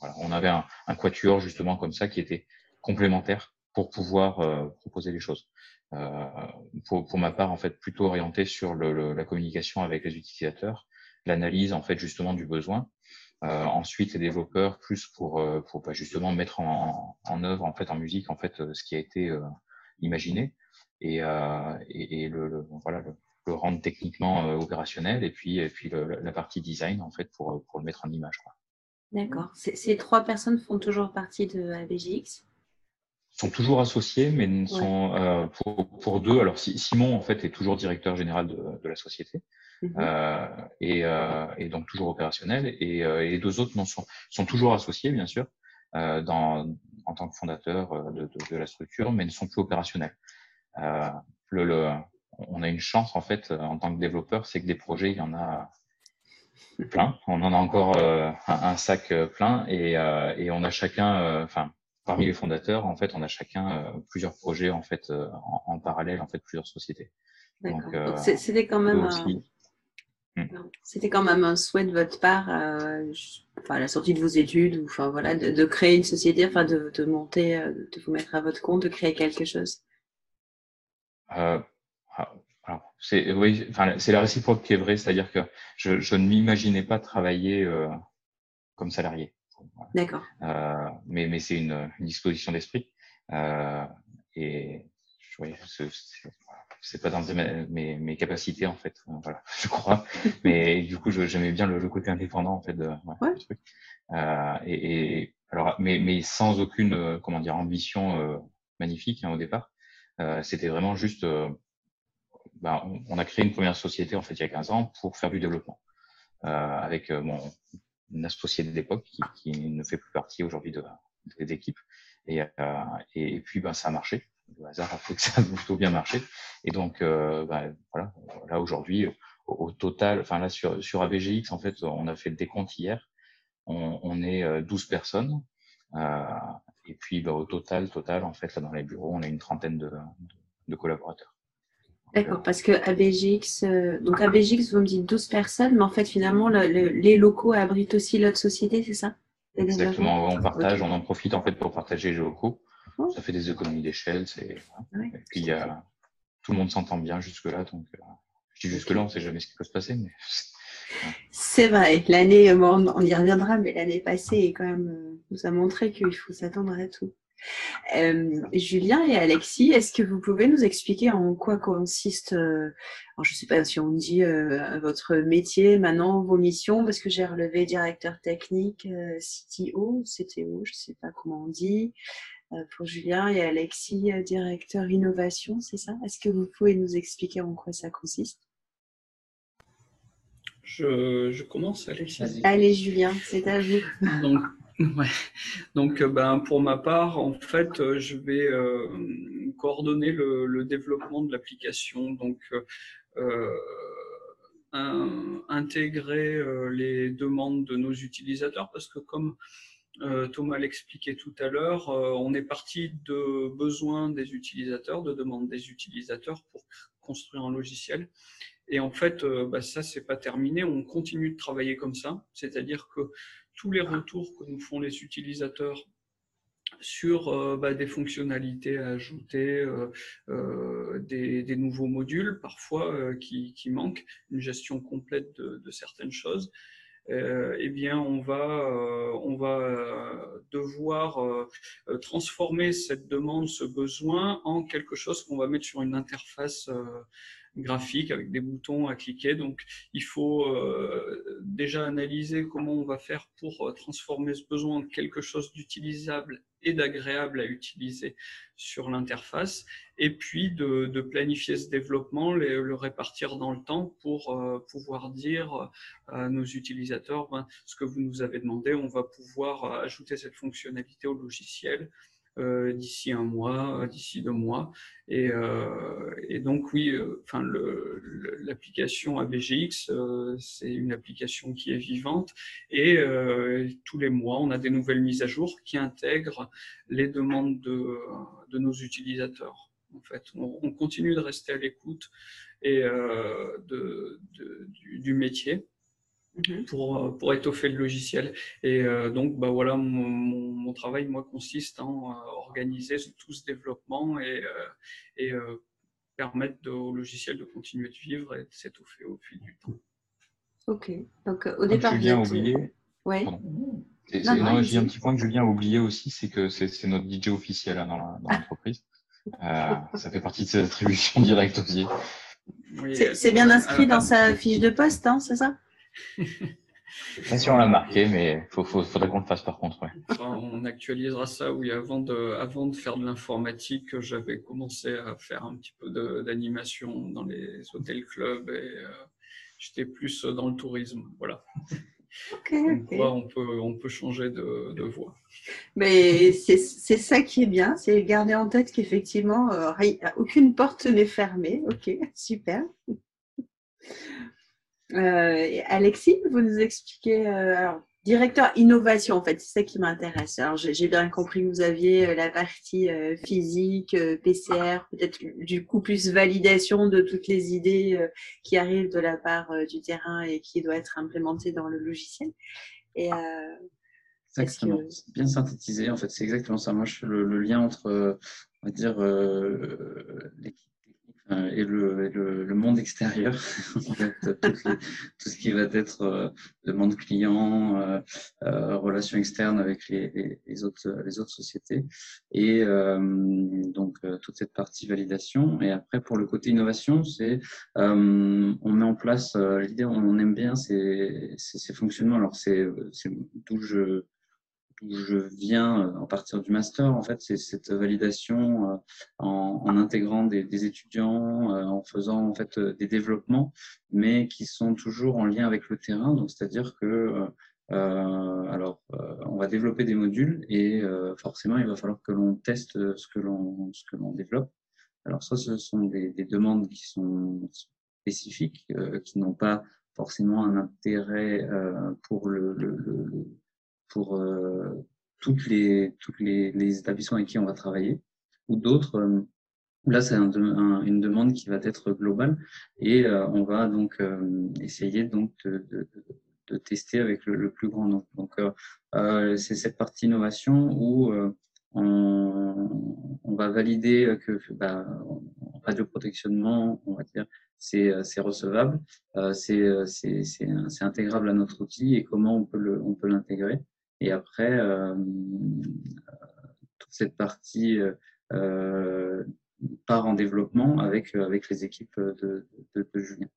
voilà. On avait un, un, quatuor justement comme ça qui était complémentaire pour pouvoir euh, proposer les choses. Euh, pour, pour, ma part, en fait, plutôt orienté sur le, le, la communication avec les utilisateurs, l'analyse en fait justement du besoin. Euh, ensuite, les développeurs plus pour euh, pour bah, justement mettre en, en, œuvre en fait en musique en fait ce qui a été euh, imaginé et, et, et le, le, voilà le, le rendre techniquement opérationnel et puis et puis la partie design en fait pour pour le mettre en image. D'accord. Ces trois personnes font toujours partie de ABGX sont toujours associés, mais ouais. sont euh, pour, pour, deux. Alors Simon en fait est toujours directeur général de, de la société euh, et, euh, et, donc toujours opérationnel. Et, euh, et, les deux autres non, sont, sont toujours associés bien sûr euh, dans, en tant que fondateur euh, de, de, de, la structure, mais ne sont plus opérationnels. Le, le, on a une chance en fait en tant que développeur, c'est que des projets il y en a plein. On en a encore euh, un, un, sac euh, plein et, euh, et on a chacun, enfin parmi les fondateurs, en fait, on a chacun plusieurs projets en fait en, en, parallèle, en fait, plusieurs sociétés. Donc, c'était quand même un... C'était quand même un souhait de votre part, euh, enfin, à la sortie de vos études, ou, enfin voilà, de, de créer une société, enfin de, de, monter, de vous mettre à votre compte, de créer quelque chose? Euh, alors, c'est oui, enfin, c'est la réciproque qui est vraie, c'est-à-dire que je, je ne m'imaginais pas travailler euh, comme salarié. D'accord. Euh, mais mais c'est une, une, disposition d'esprit euh, et oui, c'est pas dans mes, mes, mes, capacités en fait, voilà, je crois. mais du coup, j'aimais bien le, le, côté indépendant en fait de, ouais, ouais. Du truc. Euh, et, et, alors, mais mais sans aucune euh, comment dire ambition euh, magnifique hein, au départ. C'était vraiment juste ben, on, on, a créé une première société en fait il y a 15 ans pour faire du développement euh, avec euh, mon une associé d'époque qui, qui, ne fait plus partie aujourd'hui de, des équipes et, euh, et, et, puis ben ça a marché le hasard a fait que ça a plutôt bien marché. Et donc euh, ben, voilà là aujourd'hui au, au, total enfin là sur sur ABGX en fait on a fait le décompte hier. On, on est 12 personnes Et puis bah, au total, total, en fait, là dans les bureaux, on a une trentaine de, de collaborateurs. D'accord, parce que ABGX, euh, donc ABGX, vous me dites 12 personnes, mais en fait, finalement, les locaux abritent aussi l'autre société, c'est ça? Exactement, on partage, on en profite en fait pour partager les locaux. Oh. Ça fait des économies d'échelle, c'est. Puis y a... tout le monde s'entend bien jusque-là, donc euh, je dis jusque-là, on ne sait jamais ce qui peut se passer, mais. C'est vrai, l'année, on y reviendra, mais l'année passée, quand même, euh, nous a montré qu'il faut s'attendre à tout. Euh, Julien et Alexis, est-ce que vous pouvez nous expliquer en quoi consiste, euh, je ne sais pas si on dit euh, votre métier maintenant, vos missions, parce que j'ai relevé directeur technique, CTO, CTO, je ne sais pas comment on dit, pour Julien et Alexis, directeur innovation, c'est ça? Est-ce que vous pouvez nous expliquer en quoi ça consiste? Je, je, commence, Alexis. Allez, Julien, c'est à vous. Donc, Ouais. Donc, euh, ben, pour ma part, en fait, euh, je vais euh, coordonner le, développement de l'application. Donc, intégrer les demandes de nos utilisateurs parce que comme Thomas l'expliquait tout à l'heure, on est parti de besoins des utilisateurs, de demandes des utilisateurs pour construire un logiciel. Et en fait, bah, ça, c'est pas terminé. On continue de travailler comme ça. C'est-à-dire que tous les retours que nous font les utilisateurs sur euh, bah, des fonctionnalités à ajouter, euh, euh, des, nouveaux modules parfois qui, manquent, une gestion complète de, certaines choses. Eh bien, on va, on va devoir transformer cette demande, ce besoin, en quelque chose qu'on va mettre sur une interface graphique avec des boutons à cliquer. Donc, il faut euh, déjà analyser comment on va faire pour euh, transformer ce besoin en quelque chose d'utilisable et d'agréable à utiliser sur l'interface, et puis de, planifier ce développement, le répartir dans le temps pour euh, pouvoir dire à nos utilisateurs ben, ce que vous nous avez demandé, on va pouvoir ajouter cette fonctionnalité au logiciel euh, d'ici un mois, d'ici deux mois. Et, euh, donc oui, euh, enfin l'application ABGX, c'est une application qui est vivante et tous les mois, on a des nouvelles mises à jour qui intègrent les demandes de, de nos utilisateurs. En fait, on, continue de rester à l'écoute et de, du, métier. Pour, euh, pour étoffer le logiciel. Et euh, donc, bah voilà, mon, mon, travail, moi, consiste en euh, organiser tout ce développement et, et permettre au logiciel de continuer de vivre et de s'étoffer au fil du temps. Ok. Donc, au départ, Julien a oublié. Ouais. C'est, non, j'ai un petit point que Julien a oublié aussi, c'est que c'est, notre DJ officiel hein, dans, l'entreprise. ça fait partie de ses attributions directes aussi. c'est, bien inscrit dans sa fiche de poste, hein, c'est ça? Pas si on l'a marqué, mais il faudrait qu'on le fasse par contre. on actualisera ça. Oui, avant de, avant de faire de l'informatique, j'avais commencé à faire un petit peu d'animation dans les hôtels clubs et euh, j'étais plus dans le tourisme. Voilà. on, peut, on peut changer de, de voie. Mais c'est ça qui est bien, c'est garder en tête qu'effectivement, euh, aucune porte n'est fermée. Ok, super. Euh, Alexis, vous nous expliquez, euh, directeur innovation, en fait, c'est ça qui m'intéresse. Alors, j'ai bien compris que vous aviez euh, la partie physique, PCR, peut-être du coup plus validation de toutes les idées qui arrivent de la part du terrain et qui doivent être implémentées dans le logiciel. Et, Exactement, bien synthétisé. En fait, c'est exactement ça. Moi, je, le, le lien entre, on va dire, l'équipe euh, et, le, le, monde extérieur, tout ce qui va être euh, demande client, euh, euh, relations externes avec les, les, autres, les autres sociétés, et donc toute cette partie validation. Et après, pour le côté innovation, c'est on met en place l'idée, on aime bien ces, ces, ces fonctionnements. Alors c'est d'où je où je viens euh, en partir du master, en fait, c'est cette validation euh, en, en intégrant des, des étudiants, euh, en faisant en fait des développements, mais qui sont toujours en lien avec le terrain. Donc, c'est-à-dire que euh, alors, on va développer des modules et forcément, il va falloir que l'on teste ce que l'on ce que l'on développe. Alors, ça, ce sont des, des demandes qui sont spécifiques, qui n'ont pas forcément un intérêt pour le, le, le pour, euh, toutes les, toutes les, établissements avec qui on va travailler, ou d'autres Là, c'est un, une demande qui va être globale et on va donc essayer donc de, de, tester avec le, plus grand nombre. Donc, euh, c'est cette partie innovation où on, on, va valider que bah, radioprotectionnement, on va dire, c'est recevable, euh, c'est intégrable à notre outil et comment on peut l'intégrer. Et après, euh, toute cette partie euh, part en développement avec avec les équipes de, Julien.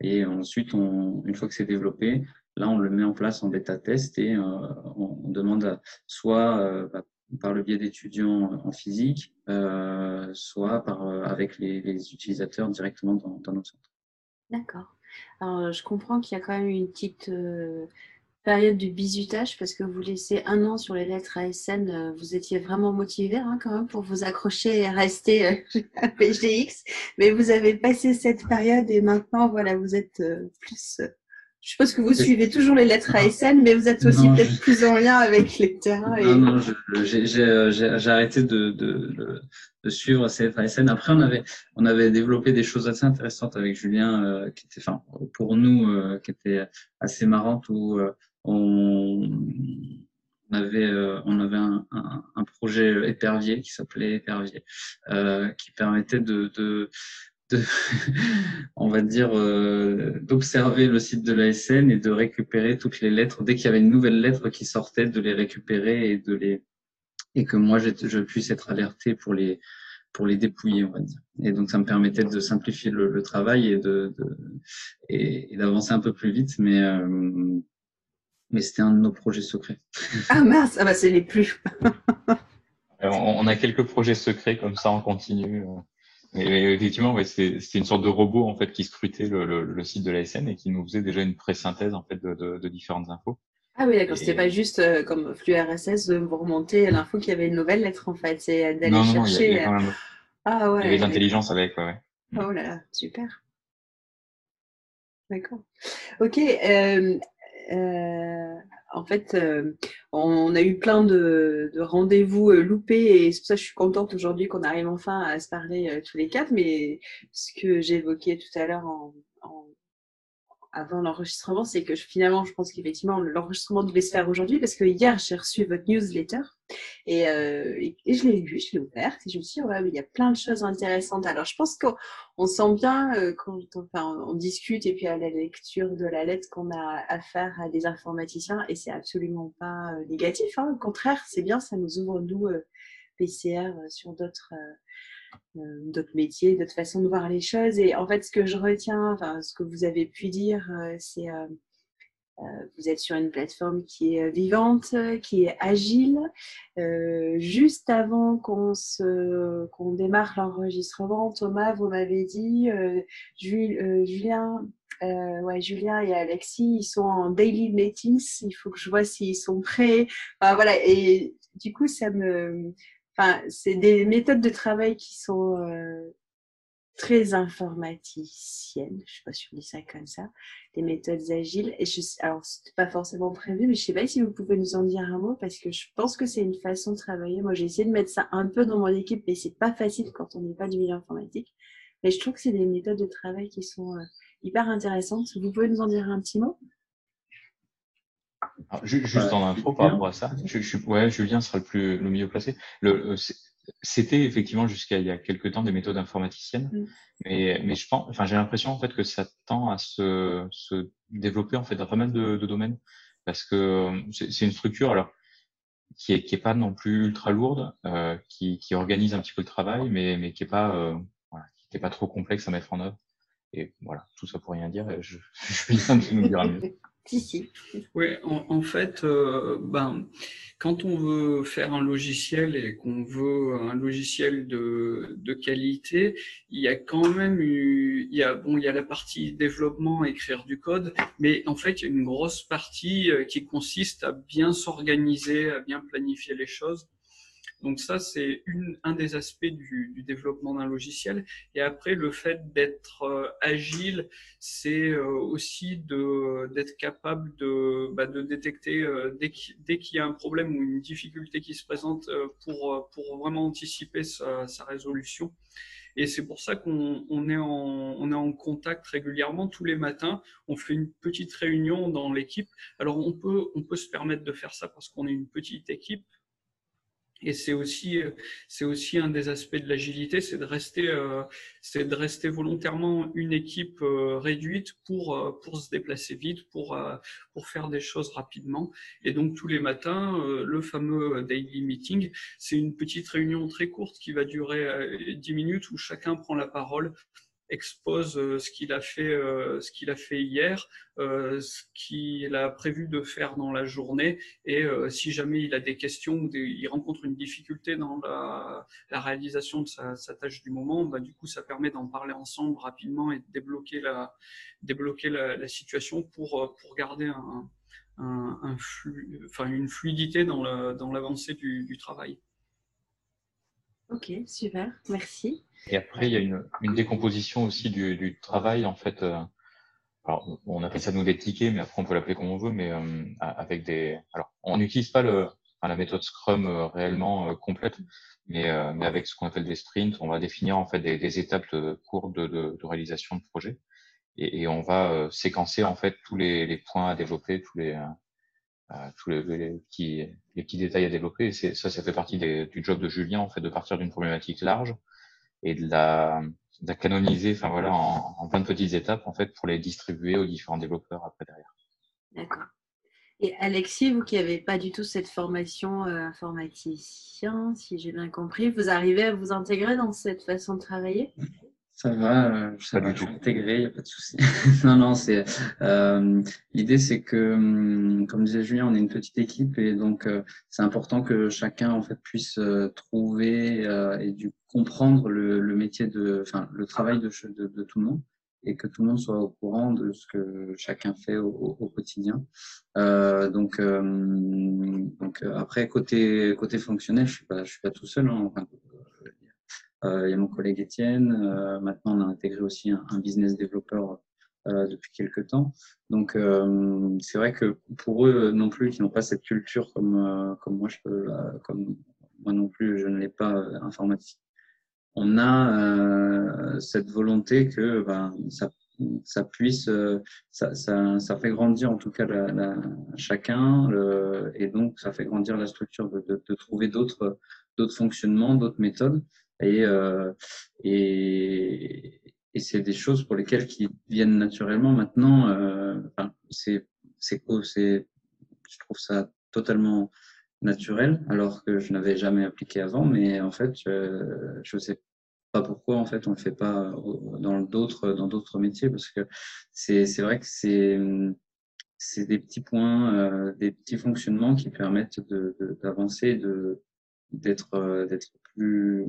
Et ensuite, une fois que c'est développé, là, on le met en place en bêta test et on, demande soit bah, par le biais d'étudiants en physique, euh, soit par, euh, avec les, utilisateurs directement dans, notre centre. D'accord. Alors, je comprends qu'il y a quand même une petite euh, période de bizutage parce que vous laissez un an sur les lettres ASN. vous étiez vraiment motivé hein, quand même pour vous accrocher et rester à PGX. Mais vous avez passé cette période et maintenant, voilà, vous êtes plus je suppose que vous suivez toujours les lettres ASN, mais vous êtes aussi peut-être plus en lien avec les terrains. Non, non, j'ai arrêté de, de, de, suivre ces lettres ASN. Après, on avait, on avait développé des choses assez intéressantes avec Julien, euh, qui étaient, enfin, pour nous, euh, qui étaient assez marrantes, où euh, on, avait, on avait un, un, un projet épervier qui s'appelait Épervier, qui permettait de, de on va dire, euh, d'observer le site de l'ASN et de récupérer toutes les lettres. Dès qu'il y avait une nouvelle lettre qui sortait, de les récupérer et de les et que moi je, puisse être alerté pour les pour les dépouiller, on va dire. Et donc ça me permettait de simplifier le, travail et de, et, d'avancer un peu plus vite, mais euh, mais c'était un de nos projets secrets. Ah mince, ah bah c'est les plus. on a quelques projets secrets comme ça en continu. Euh. Et effectivement, ouais, c'était une sorte de robot en fait qui scrutait le, le, le site de la SN et qui nous faisait déjà une pré-synthèse en fait de, de, de, différentes infos. Ah oui, d'accord. C'était pas juste euh, comme flux RSS de vous remonter l'info qu'il y avait une nouvelle lettre en fait, c'est d'aller chercher. Euh, ah ouais. Il y avait de l'intelligence avec, ouais. Oh là là, super. D'accord. Ok. Euh, euh, en fait, euh, on a eu plein de, rendez-vous euh, loupés et c'est pour ça que je suis contente aujourd'hui qu'on arrive enfin à se parler tous les quatre. Mais ce que j'évoquais tout à l'heure en, avant l'enregistrement, c'est que finalement, je pense qu'effectivement, l'enregistrement devait se faire aujourd'hui parce que hier, j'ai reçu votre newsletter et, euh, et, je l'ai lu, je l'ai ouverte et je me suis dit, ouais, mais il y a plein de choses intéressantes. Alors, je pense qu'on sent bien euh, quand enfin, on discute et puis à la lecture de la lettre qu'on a affaire à des informaticiens et c'est absolument pas euh, négatif. Hein. Au contraire, c'est bien, ça nous ouvre, nous, euh, PCR, sur d'autres euh, d'autres métiers, d'autres façons de voir les choses. Et en fait, ce que je retiens, enfin, ce que vous avez pu dire, euh, c'est euh, vous êtes sur une plateforme qui est vivante, qui est agile. juste avant qu'on qu'on démarre l'enregistrement, Thomas, vous m'avez dit, Julien, ouais, Julien et Alexis, ils sont en daily meetings. Il faut que je vois s'ils sont prêts. Voilà. Et du coup, ça me Enfin, c'est des méthodes de travail qui sont euh, très informaticiennes. Je sais pas si on dit ça comme ça. Des méthodes agiles. Et je, alors, c'était pas forcément prévu, mais je sais pas si vous pouvez nous en dire un mot parce que je pense que c'est une façon de travailler. Moi, j'ai essayé de mettre ça un peu dans mon équipe, mais c'est pas facile quand on n'est pas du milieu informatique. Mais je trouve que c'est des méthodes de travail qui sont euh, hyper intéressantes. Vous pouvez nous en dire un petit mot? Juste en intro par rapport à ça, je, je, ouais, Julien sera le plus le mieux placé. Le, c'était effectivement jusqu'à il y a quelques temps des méthodes informaticiennes, mm. mais, mais je pense, enfin j'ai l'impression en fait que ça tend à se, se développer en fait dans pas mal de, de domaines parce que euh, c'est une structure alors qui est qui est pas non plus ultra lourde, euh, qui, qui organise un petit peu le travail, mais mais qui est pas euh, voilà, qui est pas trop complexe à mettre en œuvre. Et voilà, tout ça pour rien dire. Je, je viens de nous dire mieux. Oui, en, fait, euh, ben, quand on veut faire un logiciel et qu'on veut un logiciel de, de, qualité, il y a quand même eu, il y a, bon, il y a la partie développement, écrire du code, mais en fait, il y a une grosse partie euh, qui consiste à bien s'organiser, à bien planifier les choses. Donc ça, c'est un des aspects du, du développement d'un logiciel. Et après, le fait d'être euh, agile, c'est euh, aussi d'être capable de, bah, de détecter euh, dès qu'il y a un problème ou une difficulté qui se présente pour, pour vraiment anticiper sa, sa résolution. Et c'est pour ça qu'on on est, est en contact régulièrement tous les matins. On fait une petite réunion dans l'équipe. Alors on peut, on peut se permettre de faire ça parce qu'on est une petite équipe. Et c'est aussi, c'est aussi un des aspects de l'agilité, c'est de rester, euh, c'est de rester volontairement une équipe euh, réduite pour euh, pour se déplacer vite, pour pour faire des choses rapidement. Et donc tous les matins, le fameux daily meeting, c'est une petite réunion très courte qui va durer 10 minutes où chacun prend la parole expose euh, ce qu'il a fait, euh, ce qu'il a fait hier, euh, ce qu'il a prévu de faire dans la journée, et si jamais il a des questions ou il rencontre une difficulté dans la, réalisation de sa, tâche du moment, bah, du coup, ça permet d'en parler ensemble rapidement et de débloquer la, situation pour, garder une fluidité dans l'avancée du travail. Ok, super, merci. Et après, il y a une, décomposition aussi du, travail, en fait. Euh, alors, on appelle ça nous des tickets, mais après on peut l'appeler comme on veut, mais euh, avec des. Alors, on n'utilise pas la méthode Scrum euh, réellement complète, mais, avec ce qu'on appelle des sprints, on va définir en fait des, étapes courtes de, réalisation de projet, et, et on va séquencer en fait tous les, les, points à développer, tous les tous les, petits, détails à développer. Ça, ça fait partie du job de Julien en fait de partir d'une problématique large et de la, canoniser, enfin voilà, en, en, plein de petites étapes en fait pour les distribuer aux différents développeurs après derrière. D'accord. Et Alexis, vous qui n'avez pas du tout cette formation euh, informaticien, si j'ai bien compris, vous arrivez à vous intégrer dans cette façon de travailler? Ça va, euh, ça va, je intégré, il n'y a pas de souci. non, non, c'est euh, l'idée, c'est que, hum, comme disait Julien, on est une petite équipe et donc euh, c'est important que chacun en fait puisse euh, trouver euh, et du comprendre le, le, métier de, enfin, le travail de, de, de, tout le monde et que tout le monde soit au courant de ce que chacun fait au, au, quotidien. donc, donc après côté côté fonctionnel, je suis pas, je suis pas tout seul. Hein, enfin, euh, il y a mon collègue Étienne. Euh, maintenant, on a intégré aussi un, business développeur euh, depuis quelques temps. Donc, c'est vrai que pour eux non plus, qui n'ont pas cette culture comme, comme moi, je peux, comme moi non plus, je ne l'ai pas informatique. On a cette volonté que ben, ça ça puisse, ça, ça, ça, fait grandir en tout cas la, la, chacun, le, et donc ça fait grandir la structure de, de, de trouver d'autres d'autres fonctionnements, d'autres méthodes. Et, euh, et, et c'est des choses pour lesquelles qui viennent naturellement maintenant. Euh, enfin, c'est, c'est, c'est, je trouve ça totalement naturel, alors que je n'avais jamais appliqué avant. Mais en fait, je ne sais pas pourquoi en fait on le fait pas dans d'autres dans d'autres métiers, parce que c'est, c'est vrai que c'est c'est des petits points, euh, des petits fonctionnements qui permettent de, d'avancer, de, d'être euh, d'être plus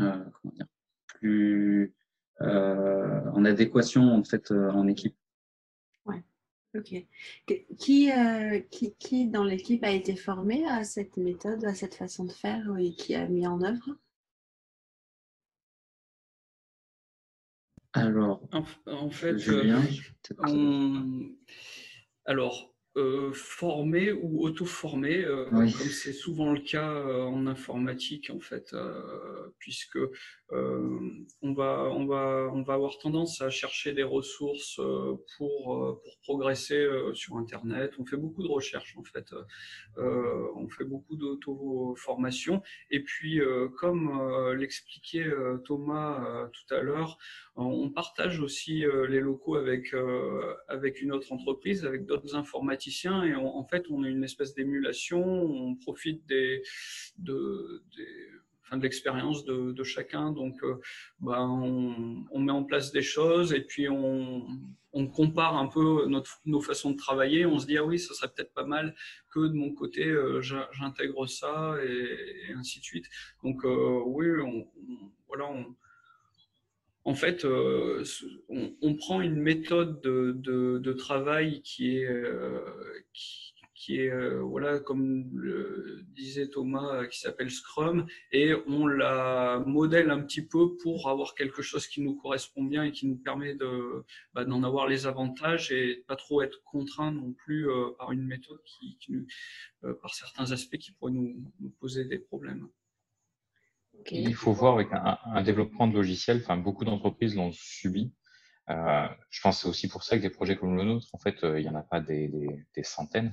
euh, comment dire plus euh, en adéquation en fait en équipe. Ouais. Ok. Qui, qui, qui dans l'équipe a été formé à cette méthode, à cette façon de faire et qui a mis en œuvre? Alors, en, fait, Julien, alors euh, formé ou auto-formé, euh, comme c'est souvent le cas euh, en informatique en fait, puisque on va on va on va avoir tendance à chercher des ressources pour pour progresser sur Internet. On fait beaucoup de recherches en fait, on fait beaucoup d'auto-formation et puis comme l'expliquait Thomas tout à l'heure, on partage aussi les locaux avec avec une autre entreprise, avec d'autres informaticiens. Et en fait on a une espèce d'émulation, on profite des, de, de l'expérience de, chacun. Donc, euh, ben, on, met en place des choses et puis on, compare un peu notre, nos façons de travailler. On se dit, ah oui, ça serait peut-être pas mal que de mon côté, euh, j'intègre ça et, ainsi de suite. Donc, euh, oui, voilà, en fait, on, prend une méthode de, travail qui est, qui est, euh, voilà, comme le disait Thomas, euh, qui s'appelle Scrum, et on la modèle un petit peu pour avoir quelque chose qui nous correspond bien et qui nous permet de, bah, d'en avoir les avantages et pas trop être contraint non plus euh, par une méthode qui, par certains aspects, qui pourrait nous, poser des problèmes. Il faut voir avec un, un développement de logiciels, enfin, beaucoup d'entreprises l'ont subi euh, je pense que c'est aussi pour ça que des projets comme le nôtre, en fait, euh, il n'y en a pas des, des, des centaines.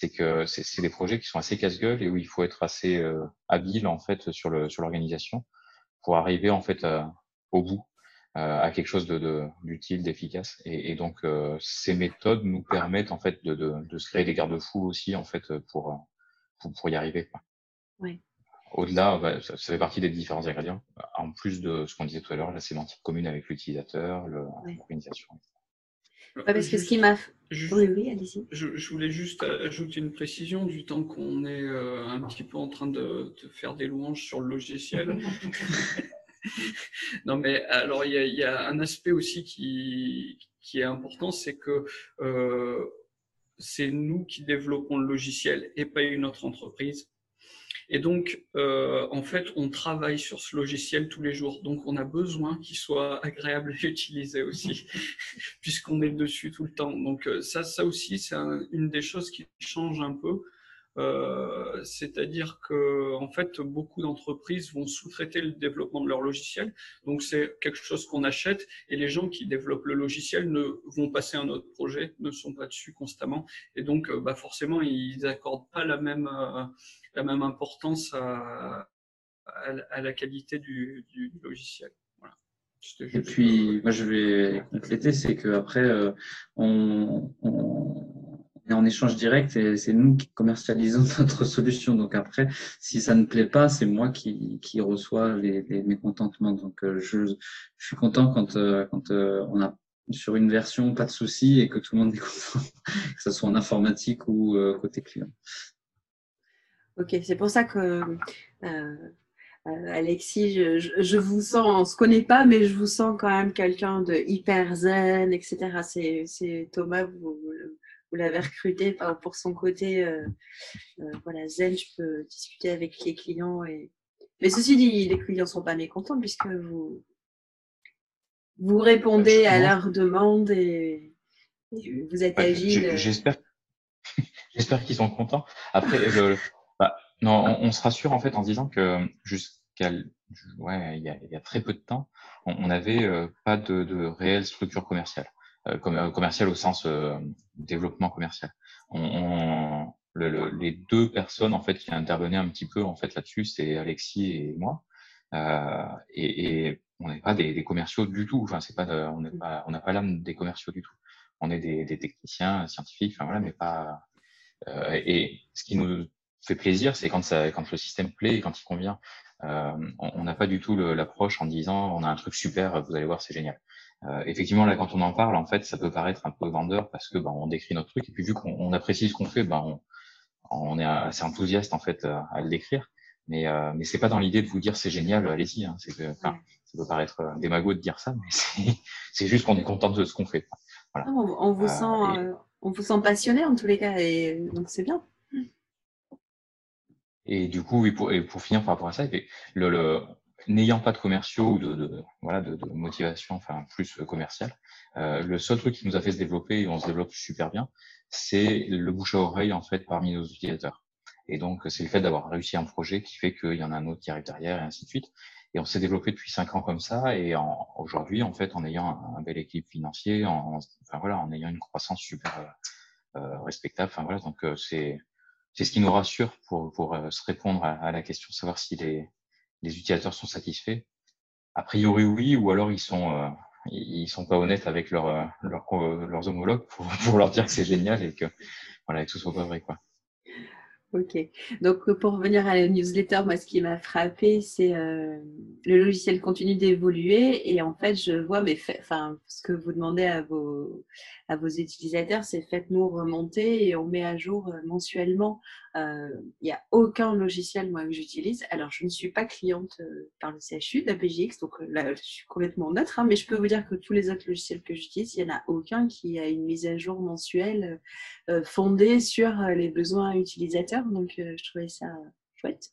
C'est que c'est des projets qui sont assez casse-gueule et où il faut être assez euh, habile en fait sur le sur l'organisation pour arriver en fait au bout à quelque chose de d'utile, d'efficace. Et, et, donc ces méthodes nous permettent en fait de, de, de se créer des garde-fous aussi en fait pour pour, pour y arriver. Oui. Au-delà, bah, ça, fait partie des différents ingrédients, en plus de ce qu'on disait tout à l'heure, la sémantique commune avec l'utilisateur, l'organisation. Parce que ce qui m'a. Oui, oui, allez-y. Je, voulais juste ajouter une précision du temps qu'on est euh, un petit peu en train de, faire des louanges sur le logiciel. non, mais alors il y, a, un aspect aussi qui, qui est important, c'est que euh, c'est nous qui développons le logiciel et pas une autre entreprise. Et donc, euh, en fait, on travaille sur ce logiciel tous les jours. Donc, on a besoin qu'il soit agréable à utiliser aussi, puisqu'on est dessus tout le temps. Donc, euh, ça, ça aussi, c'est une des choses qui change un peu. Euh, c'est-à-dire que en fait, beaucoup d'entreprises vont sous-traiter le développement de leur logiciel. Donc, c'est quelque chose qu'on achète et les gens qui développent le logiciel ne vont passer un autre projet, ne sont pas dessus constamment. Et donc, bah, forcément, ils n'accordent pas la même la même importance à, à, la qualité du, du, logiciel. Voilà. Et puis, moi, je vais compléter, c'est qu'après, euh, on, on, est en échange direct et c'est nous qui commercialisons notre solution. Donc après, si ça ne plaît pas, c'est moi qui, qui reçois les, les mécontentements. Donc euh, je, je, suis content quand, euh, quand on a sur une version pas de souci et que tout le monde est content, que ce soit en informatique ou côté client. Ok, c'est pour ça que euh, euh, Alexis, je, vous sens, on ne se connaît pas, mais je vous sens quand même quelqu'un de hyper zen, etc. C'est Thomas, vous, vous l'avez recruté pour son côté euh, voilà, zen, je peux discuter avec les clients. Et... Mais ceci dit, les clients ne sont pas mécontents puisque vous, vous répondez à leurs demandes et, vous êtes agile. J'espère J'espère qu'ils sont contents. Après, non, on, se rassure en fait en disant que jusqu'à ouais, il y a, y a, très peu de temps, on n'avait euh, pas de, de, réelle structure commerciale, euh, euh commerciale au sens euh, développement commercial. On, le, les deux personnes en fait qui intervenaient un petit peu en fait là-dessus, c'est Alexis et moi, et, et, on n'est pas des, des, commerciaux du tout. Enfin, c'est pas, on n'est pas, on n'a pas l'âme des commerciaux du tout. On est des, des techniciens, scientifiques, enfin voilà, mais pas. et ce qui nous fait plaisir, c'est quand, ça, quand le système plaît et quand il convient. Euh, on n'a pas du tout l'approche en disant on a un truc super, vous allez voir, c'est génial. Euh, effectivement, là, quand on en parle, en fait, ça peut paraître un peu vendeur parce que ben, on décrit notre truc et puis vu qu'on apprécie ce qu'on fait, ben, on, on, est assez enthousiaste en fait à, le décrire. Mais, euh, mais c'est pas dans l'idée de vous dire c'est génial, allez-y. Hein, c'est que, ça peut paraître euh, démago de dire ça, mais c'est juste qu'on est content de ce qu'on fait. Voilà. On, vous euh, sent, euh, on vous sent passionné en tous les cas, et donc c'est bien. Et du coup, et pour, et pour finir par rapport à ça, le, le, n'ayant pas de commerciaux ou de, de voilà de, de, motivation enfin plus commerciale, euh, le seul truc qui nous a fait se développer et on se développe super bien, c'est le bouche à oreille en fait parmi nos utilisateurs. Et donc c'est le fait d'avoir réussi un projet qui fait qu'il y en a un autre qui arrive derrière et ainsi de suite. Et on s'est développé depuis cinq ans comme ça et aujourd'hui en fait en ayant un, bel équipe financier, en, enfin voilà en ayant une croissance super euh, respectable. Enfin voilà donc euh, c'est c'est ce qui nous rassure pour, pour euh, se répondre à, la question, savoir si les, utilisateurs sont satisfaits. A priori, oui, ou alors ils sont, euh, ils sont pas honnêtes avec euh, leur, leurs homologues pour, leur dire que c'est génial et que, voilà, que soit pas vrai, quoi. Ok. Donc, pour revenir à la newsletter, moi, ce qui m'a frappé, c'est euh, le logiciel continue d'évoluer et en fait, je vois, mais enfin, ce que vous demandez à vos, à vos utilisateurs, c'est faites-nous remonter et on met à jour mensuellement. Il n'y a aucun logiciel moi que j'utilise. Alors je ne suis pas cliente par le CHU d'APGX, donc là je suis complètement neutre, hein, mais je peux vous dire que tous les autres logiciels que j'utilise, il n'y en a aucun qui a une mise à jour mensuelle fondée sur les besoins utilisateurs. Donc je trouvais ça chouette.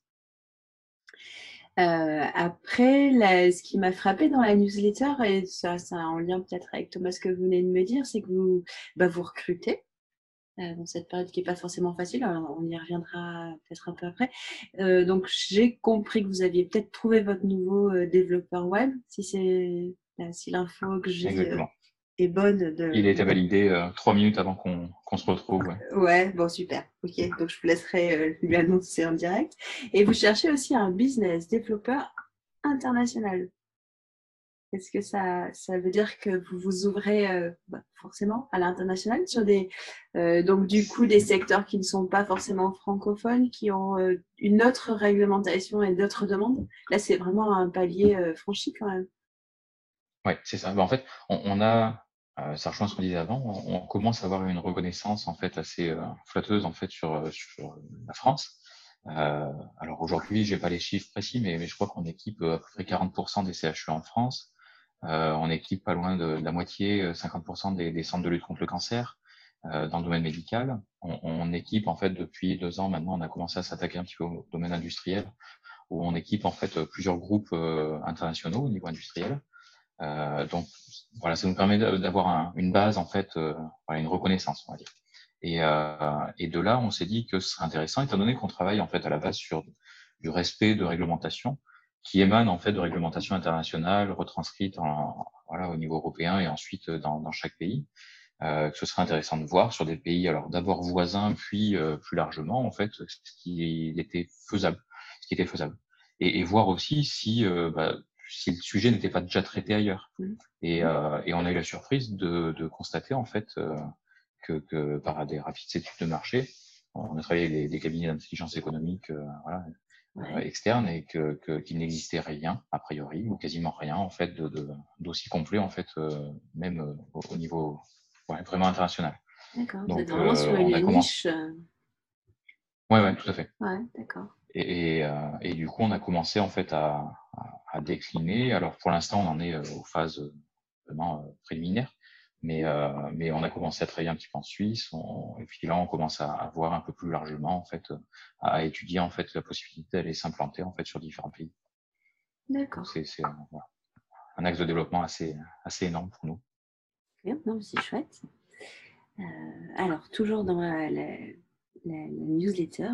Euh, après, ce qui m'a frappé dans la newsletter, et ça, c'est en lien peut-être avec Thomas ce que vous venez de me dire, c'est que vous, bah, vous recrutez euh, dans cette période qui n'est pas forcément facile. on y reviendra peut-être un peu après. Euh, donc, j'ai compris que vous aviez peut-être trouvé votre nouveau développeur web, si c'est si l'info que j'ai bonne. De... Il a été validé euh, trois minutes avant qu'on se retrouve. Ouais. bon, super. Ok, donc je vous laisserai euh, lui annoncer en direct. Et vous cherchez aussi un business développeur international. Est-ce que ça, ça veut dire que vous vous ouvrez euh, bah, forcément à l'international sur des donc du coup des secteurs qui ne sont pas forcément francophones, qui ont une autre réglementation et d'autres demandes? Là, c'est vraiment un palier franchi quand même. Oui, c'est ça. Bah, en fait, on a ça rejoint ce qu'on disait avant, on, commence à avoir une reconnaissance en fait assez euh, flatteuse en fait sur, euh, sur la France. Euh, alors aujourd'hui, j'ai pas les chiffres précis, mais, mais je crois qu'on équipe à peu près 40% des CHU en France. Euh, on équipe pas loin de, la moitié, 50% des, des, centres de lutte contre le cancer dans le domaine médical. On, on, équipe en fait depuis deux ans maintenant, on a commencé à s'attaquer un petit peu au domaine industriel, où on équipe en fait plusieurs groupes internationaux au niveau industriel. Euh, donc voilà, ça nous permet d'avoir une base en fait, euh, une reconnaissance, on va dire. Et, euh, et de là, on s'est dit que ce serait intéressant, étant donné qu'on travaille en fait à la base sur du respect de réglementation qui émane en fait de réglementation internationale retranscrite en, voilà, au niveau européen et ensuite dans, dans chaque pays. Euh, que ce serait intéressant de voir sur des pays, alors d'abord voisins, puis euh, plus largement en fait, ce qui était faisable, ce qui était faisable, et, et voir aussi si euh, bah, si le sujet n'était pas déjà traité ailleurs. Mmh. Et, mmh. euh, et, on a eu la surprise de, de constater en fait euh, que, que, par des rapides études de marché, on a travaillé avec des, cabinets d'intelligence économique euh, voilà, euh, externes et que qu'il n'existait rien a priori ou quasiment rien en fait d'aussi de, complet en fait même au, niveau ouais, vraiment international. D'accord. Donc vraiment sur une niche. Ouais, tout à fait. Ouais, d'accord. Et, et, et, du coup, on a commencé en fait à, à décliner. Alors pour l'instant, on en est euh, aux phases euh, vraiment euh, préliminaires, mais, mais on a commencé à travailler un petit peu en Suisse. et puis là, on commence à, voir un peu plus largement, en fait, à étudier en fait la possibilité d'aller s'implanter en fait sur différents pays. D'accord. C'est un axe de développement assez, assez énorme pour nous. Bien, non, c'est chouette. alors, toujours dans la, la, la newsletter,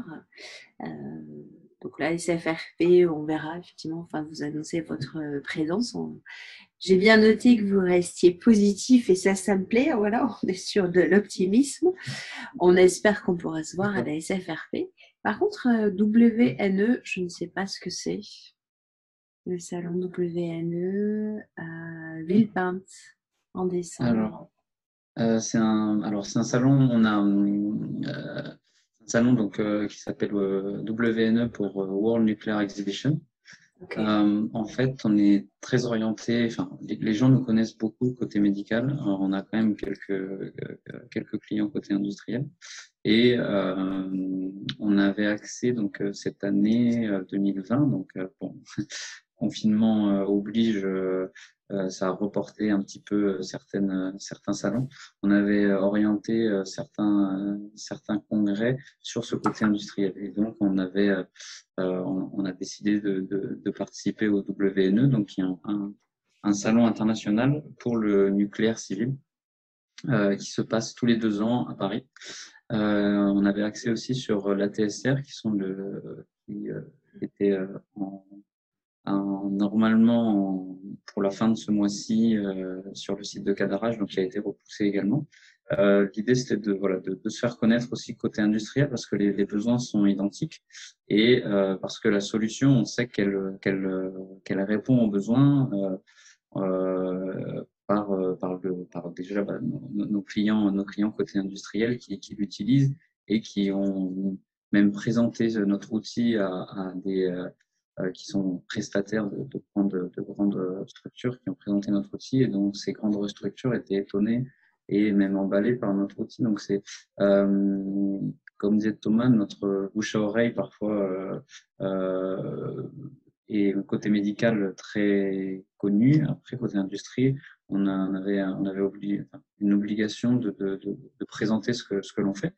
euh, donc la SFRP, on verra effectivement, enfin vous annoncez votre euh, présence. J'ai bien noté que vous restiez positif et ça, ça me plaît. Voilà, on est sur de l'optimisme. On espère qu'on pourra se voir à la SFRP. Par contre, euh, WNE, je ne sais pas ce que c'est. Le salon WNE à Villepinte en décembre. Alors, euh, c'est un, un salon. On a salon donc, euh, qui s'appelle euh, WNE pour euh, World Nuclear Exhibition. en fait, on est très orienté, enfin, les, gens nous connaissent beaucoup côté médical. on a quand même quelques, quelques clients côté industriel. Et on avait accès donc cette année 2020, donc bon, confinement oblige, euh, ça a reporté un petit peu euh, certaines, euh, certains salons. On avait orienté certains, certains congrès sur ce côté industriel. Et donc, on, avait, on, a décidé de, participer au WNE, donc qui est un, un, salon international pour le nucléaire civil. Euh, qui se passe tous les deux ans à Paris. Euh, on avait accès aussi sur la TSR, qui sont qui euh, était en, normalement pour la fin de ce mois-ci euh, sur le site de Cadarage, donc qui a été repoussé également. Euh, L'idée, c'était de, voilà, de, de, se faire connaître aussi côté industriel parce que les, les besoins sont identiques et euh, parce que la solution, on sait qu'elle qu'elle qu'elle répond aux besoins euh, euh par, par, le, par déjà bah, nos, clients, nos clients côté industriel qui, qui l'utilisent et qui ont même présenté notre outil à, à des euh, qui sont prestataires de, de, grandes, de, grandes, structures qui ont présenté notre outil et donc ces grandes structures étaient étonnées et même emballé par notre outil. Donc c'est comme disait Thomas, notre bouche à oreille parfois euh, et le côté médical très connu. Après, côté industrie, on, avait, une obligation de, présenter ce que, l'on fait.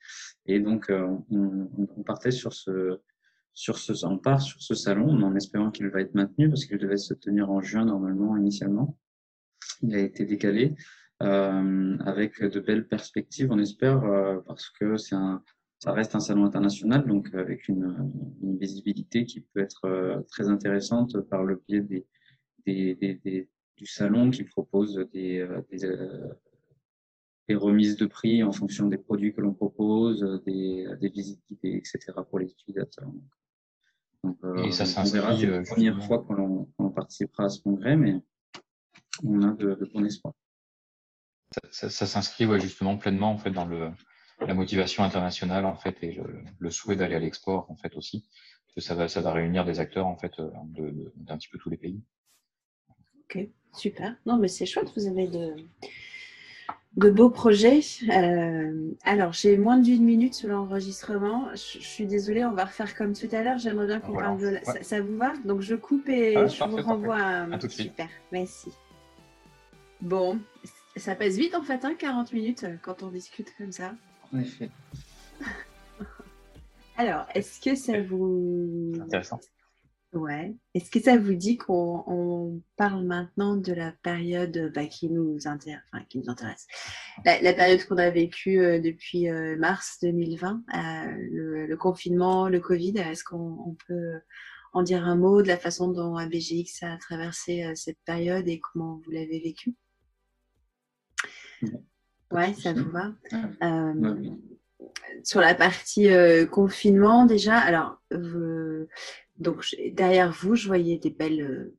Et donc, euh, on, partait sur ce, sur ce, on part sur ce salon en espérant qu'il va être maintenu parce qu'il devait se tenir en juin normalement initialement. Il a été décalé euh, avec de belles perspectives, on espère, euh, parce que c'est un, ça reste un salon international, donc euh, avec une, une visibilité qui peut être euh, très intéressante par le biais des, des, des, du salon qui propose des, euh, des, remises de prix en fonction des produits que l'on propose, des, des visites guidées, etc. pour les utilisateurs. Donc, Et ça s'inscrit. C'est la première fois qu'on on participera à ce congrès, mais on a de, de bon espoir. Ça, ça, s'inscrit ouais, justement pleinement en fait dans le la motivation internationale en fait et le, souhait d'aller à l'export en fait aussi que ça va ça va réunir des acteurs en fait euh, d'un petit peu tous les pays. Ok super non mais c'est chouette vous avez de de beaux projets. Euh, alors, j'ai moins d'une minute sur l'enregistrement. Je, suis désolée, on va refaire comme tout à l'heure. J'aimerais bien qu'on parle de... Ça, vous va? Donc, je coupe et je vous renvoie un... À tout de suite. Super, merci. Bon, ça passe vite en fait, hein, 40 minutes euh, quand on discute comme ça. Alors, est-ce que ça vous. Intéressant. Ouais. Est-ce que ça vous dit qu'on parle maintenant de la période bah, qui, nous intéresse, enfin, qui nous intéresse? La, période qu'on a vécue euh, depuis euh, mars 2020, euh, le, confinement, le Covid. Est-ce qu'on peut en dire un mot de la façon dont ABGX a traversé cette période et comment vous l'avez vécu Ouais, ça vous va? Euh, sur la partie confinement, déjà, alors, donc derrière vous, je voyais des belles, euh,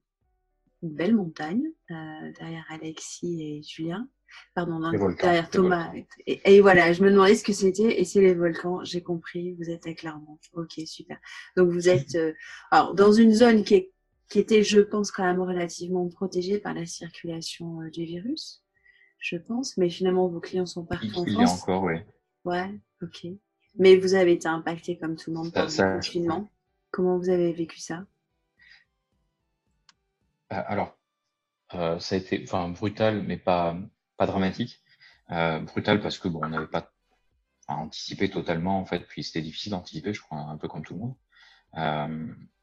belles montagnes, derrière Alexis et Julien. Pardon, derrière Thomas. Et, voilà, je me demandais ce que c'était, et c'est les volcans, j'ai compris, vous êtes à Clermont. Ok, super. Donc vous êtes alors, dans une zone qui, qui était, je pense, quand même relativement protégée par la circulation du virus je pense. Mais finalement, vos clients sont partout en France. Il y a encore, oui. Ouais, ok. Mais vous avez été impacté comme tout le monde par le confinement. Comment vous avez vécu ça? Euh, Alors, euh, ça a été enfin, brutal, mais pas, pas dramatique. Euh, brutal parce que bon, on n'avait pas anticipé totalement, en fait, puis c'était difficile d'anticiper, je crois, un peu comme tout le monde.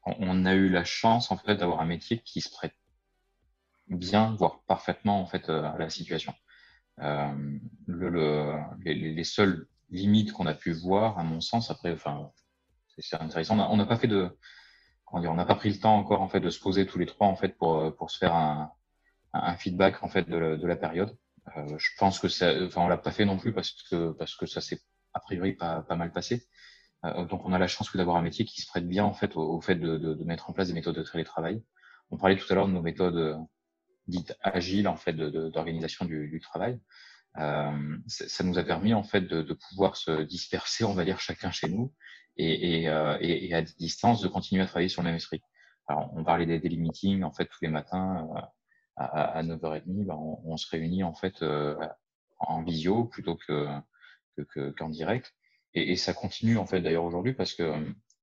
on a eu la chance, en fait, d'avoir un métier qui se prête bien, voire parfaitement, en fait, à la situation. Le, les, les, seules limites qu'on a pu voir, à mon sens, après, enfin, c'est intéressant. On n'a pas fait de, comment dire, on n'a pas pris le temps encore en fait de se poser tous les trois en fait pour pour se faire un, un feedback en fait de, la période. Euh, je pense que ça, enfin, on l'a pas fait non plus parce que parce que ça s'est a priori pas pas mal passé. Euh, donc on a la chance d'avoir un métier qui se prête bien en fait au, fait de, de, de, mettre en place des méthodes de télétravail. On parlait tout à l'heure de nos méthodes dite agile en fait d'organisation du, du, travail. Euh, ça nous a permis en fait de, de, pouvoir se disperser, on va dire chacun chez nous, et, et, euh, et, à distance de continuer à travailler sur le même esprit. Alors, on parlait des daily meetings en fait tous les matins euh, à, à 9h30, ben, on, on, se réunit en fait euh, en visio plutôt que qu'en que, qu'en direct. Et, et, ça continue en fait d'ailleurs aujourd'hui parce que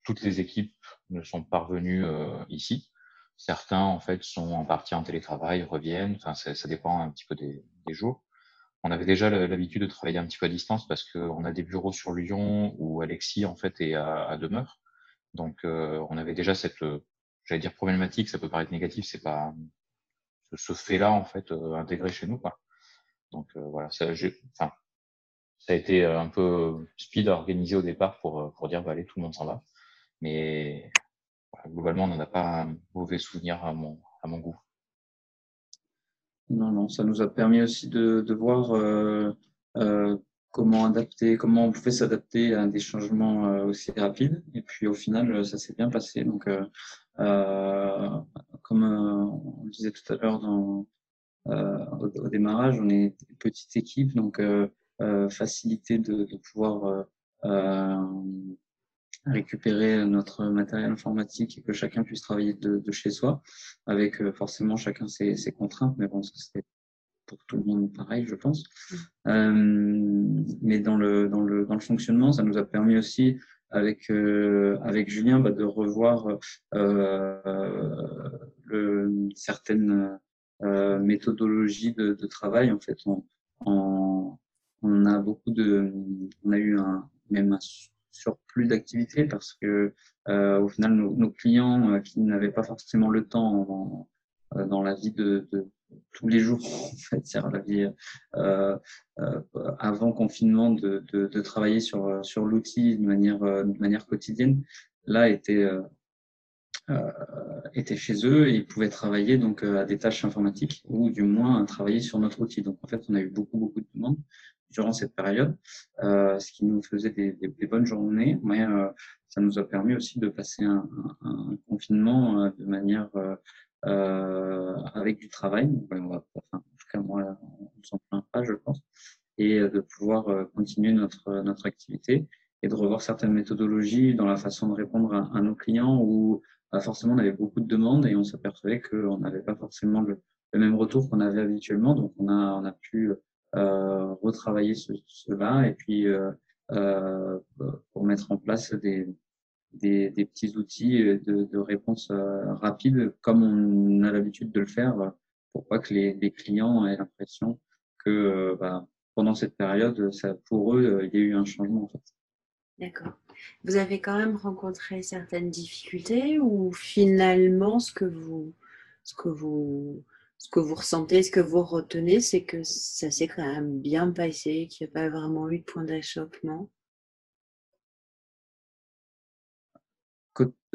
toutes les équipes ne sont pas revenues ici. Certains, en fait, sont en partie en télétravail, reviennent. Enfin, ça, ça dépend un petit peu des, des jours. On avait déjà l'habitude de travailler un petit peu à distance parce qu'on a des bureaux sur Lyon où Alexis, en fait, est à, demeure. Donc, euh, on avait déjà cette, euh, j'allais dire problématique, ça peut paraître négatif, c'est pas ce, fait-là, en fait, euh, intégré chez nous, quoi. Donc, voilà, ça, ça a été un peu speed à organiser au départ pour, pour dire, bah, allez, tout le monde s'en va. Mais globalement, on n'en a pas un mauvais souvenir à mon, à mon goût. Non, non, ça nous a permis aussi de, de voir euh, euh, comment adapter, comment on pouvait s'adapter à des changements euh, aussi rapides. Et puis au final, ça s'est bien passé. Donc, euh, euh comme on le disait tout à l'heure au, au, démarrage, on est une petite équipe, donc facilité de, de pouvoir récupérer notre matériel informatique et que chacun puisse travailler de, de chez soi, avec euh, forcément chacun ses, ses, contraintes, mais bon, c'est pour tout le monde pareil, je pense. mais dans le, dans, le, dans le fonctionnement, ça nous a permis aussi avec avec Julien bah, de revoir le, certaines méthodologies de, de, travail. En fait, on, on a beaucoup de, on a eu un, même un surplus d'activité parce que euh, au final nos, clients euh, qui n'avaient pas forcément le temps dans, euh, dans la vie de, tous les jours en fait c'est la vie avant confinement de, travailler sur sur l'outil de manière de manière quotidienne là était étaient chez eux et ils pouvaient travailler donc à des tâches informatiques ou du moins travailler sur notre outil. Donc en fait, on a eu beaucoup beaucoup de demandes durant cette période, euh, ce qui nous faisait des, des, des bonnes journées, mais euh, ça nous a permis aussi de passer un, un, un confinement euh, de manière avec du travail. on va, enfin, en tout cas, moi, on s'en plaint pas, je pense, et de pouvoir continuer notre, notre activité et de revoir certaines méthodologies dans la façon de répondre à, à nos clients où bah, forcément on avait beaucoup de demandes et on s'apercevait qu'on n'avait pas forcément le, le même retour qu'on avait habituellement. Donc on a, on a pu retravailler ce, cela et puis euh, euh, pour mettre en place des, des, petits outils de, de réponse rapide comme on a l'habitude de le faire pour pas que les, clients aient l'impression que bah, pendant cette période, ça, pour eux, il y a eu un changement. D'accord. Vous avez quand même rencontré certaines difficultés ou finalement ce que vous, ce que vous ce que vous ressentez, ce que vous retenez, c'est que ça s'est quand même bien passé, qu'il n'y a pas vraiment eu de point d'achoppement.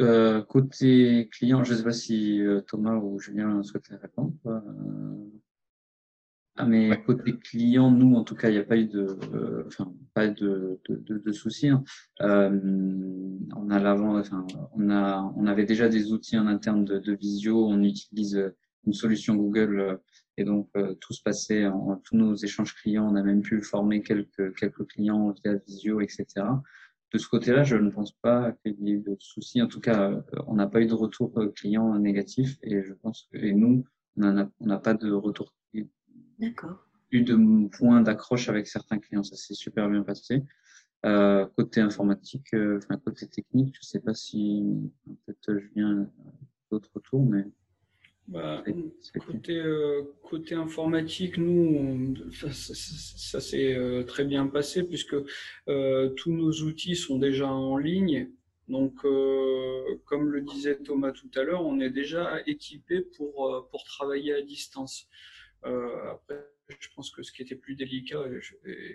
Euh, côté client, je ne sais pas si euh, Thomas ou Julien souhaitaient répondre. Euh, ah, mais côté client, nous, en tout cas, il n'y a pas eu de, enfin, pas de, de, de, soucis. Hein. on a l'avant, enfin, on a, on avait déjà des outils en interne de, visio. On utilise une solution Google euh, et donc euh, tout se passait en, tous nos échanges clients. On a même pu former quelques quelques clients via Visio, etc. De ce côté-là, je ne pense pas qu'il y ait de soucis. En tout cas, euh, on n'a pas eu de retour client négatif et je pense que et nous, on n'a pas de retour. D'accord. Eu de points d'accroche avec certains clients, ça s'est super bien passé. Euh, côté informatique, enfin côté technique, je sais pas si peut-être je viens d'autres retours, mais bah, côté, euh, côté informatique, nous, ça, ça, s'est euh, très bien passé puisque euh, tous nos outils sont déjà en ligne. Donc, euh, comme le disait Thomas tout à l'heure, on est déjà équipé pour, pour travailler à distance. après, je pense que ce qui était plus délicat,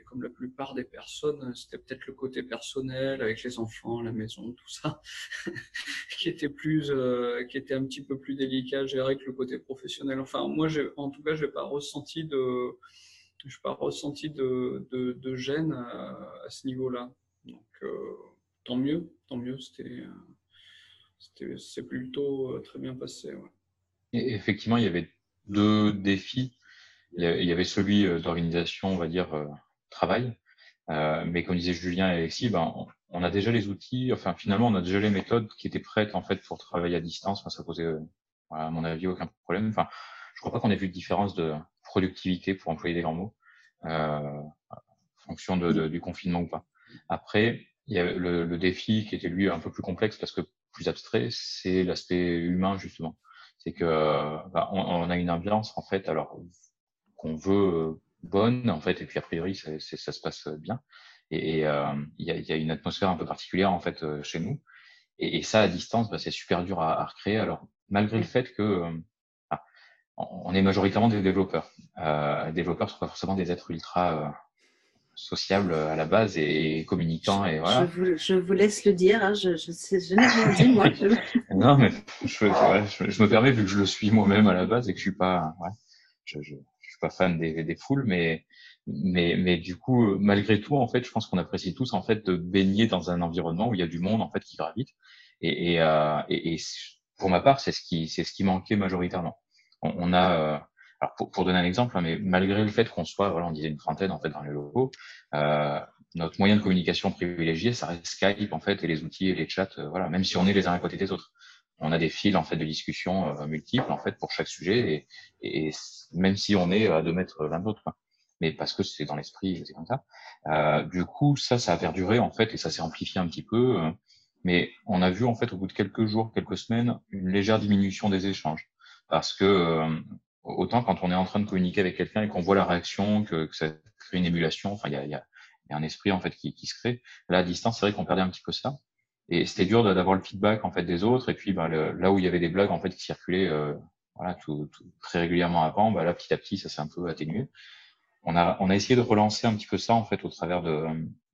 comme la plupart des personnes, c'était peut-être le côté personnel avec les enfants, la maison, tout ça, qui était plus, euh, qui était un petit peu plus délicat à gérer que le côté professionnel. Enfin, moi, en tout cas, j'ai pas ressenti de, j'ai pas ressenti de, gêne à, ce niveau-là. Donc, euh, tant mieux, tant mieux. C'était, c'était, c'est plutôt euh, très bien passé. Effectivement, il y avait deux défis il y avait celui euh, d'organisation, on va dire, euh, travail. Euh, mais comme disait Julien et Alexis, ben, on a déjà les outils, enfin finalement on a déjà les méthodes qui étaient prêtes en fait pour travailler à distance. Enfin, ça posait, à mon avis, aucun problème. Enfin, je crois pas qu'on ait vu de différence de productivité pour employer des grands mots, euh, en fonction de, de, du confinement ou pas. Après, il y a le, le, défi qui était lui un peu plus complexe parce que plus abstrait, c'est l'aspect humain justement. C'est que bah, on, on, a une ambiance en fait. Alors qu'on veut euh, bonne en fait et puis a priori ça, ça se passe bien. Et euh, il y, a, y, a, une atmosphère un peu particulière en fait euh, chez nous. Et, et ça à distance bah, c'est super dur à, à, recréer. Alors malgré le fait que ah, on est majoritairement des développeurs. Euh, les développeurs sont pas forcément des êtres ultra sociables à la base et, communicants et voilà. Je vous, je vous laisse le dire, hein, je, je, sais, je n'ai rien dit moi. Je... non mais je, ouais, je, je, me permets vu que je le suis moi-même à la base et que je suis pas, ouais, je, pas fan des, des foules, mais, mais, mais du coup, malgré tout, en fait, je pense qu'on apprécie tous en fait de baigner dans un environnement où il y a du monde en fait qui gravite. Et, et, euh, et, et pour ma part, c'est ce qui, c'est ce qui manquait majoritairement. On, on a, euh, alors pour, pour, donner un exemple, hein, mais malgré le fait qu'on soit, voilà, on disait une trentaine en fait dans les locaux, euh, notre moyen de communication privilégié, ça reste Skype en fait et les outils et les chats, euh, voilà, même si on est les uns à côté des autres. On a des fils en fait de discussion multiples en fait pour chaque sujet et, même si on est à deux mètres l'un de l'autre mais parce que c'est dans l'esprit, c'est comme ça. Euh, du coup, ça, ça a perduré en fait et ça s'est amplifié un petit peu. Euh, mais on a vu en fait au bout de quelques jours, quelques semaines, une légère diminution des échanges, parce que euh, autant quand on est en train de communiquer avec quelqu'un et qu'on voit la réaction, que, ça crée une émulation, enfin il y a, un esprit en fait qui, qui se crée. Là à distance, c'est vrai qu'on perdait un petit peu ça. Et c'était dur d'avoir le feedback en fait des autres. Et puis le, là où il y avait des blagues en fait qui circulaient euh, voilà tout, tout, très régulièrement avant, bah, là petit à petit ça s'est un peu atténué on a, on a essayé de relancer un petit peu ça en fait au travers de,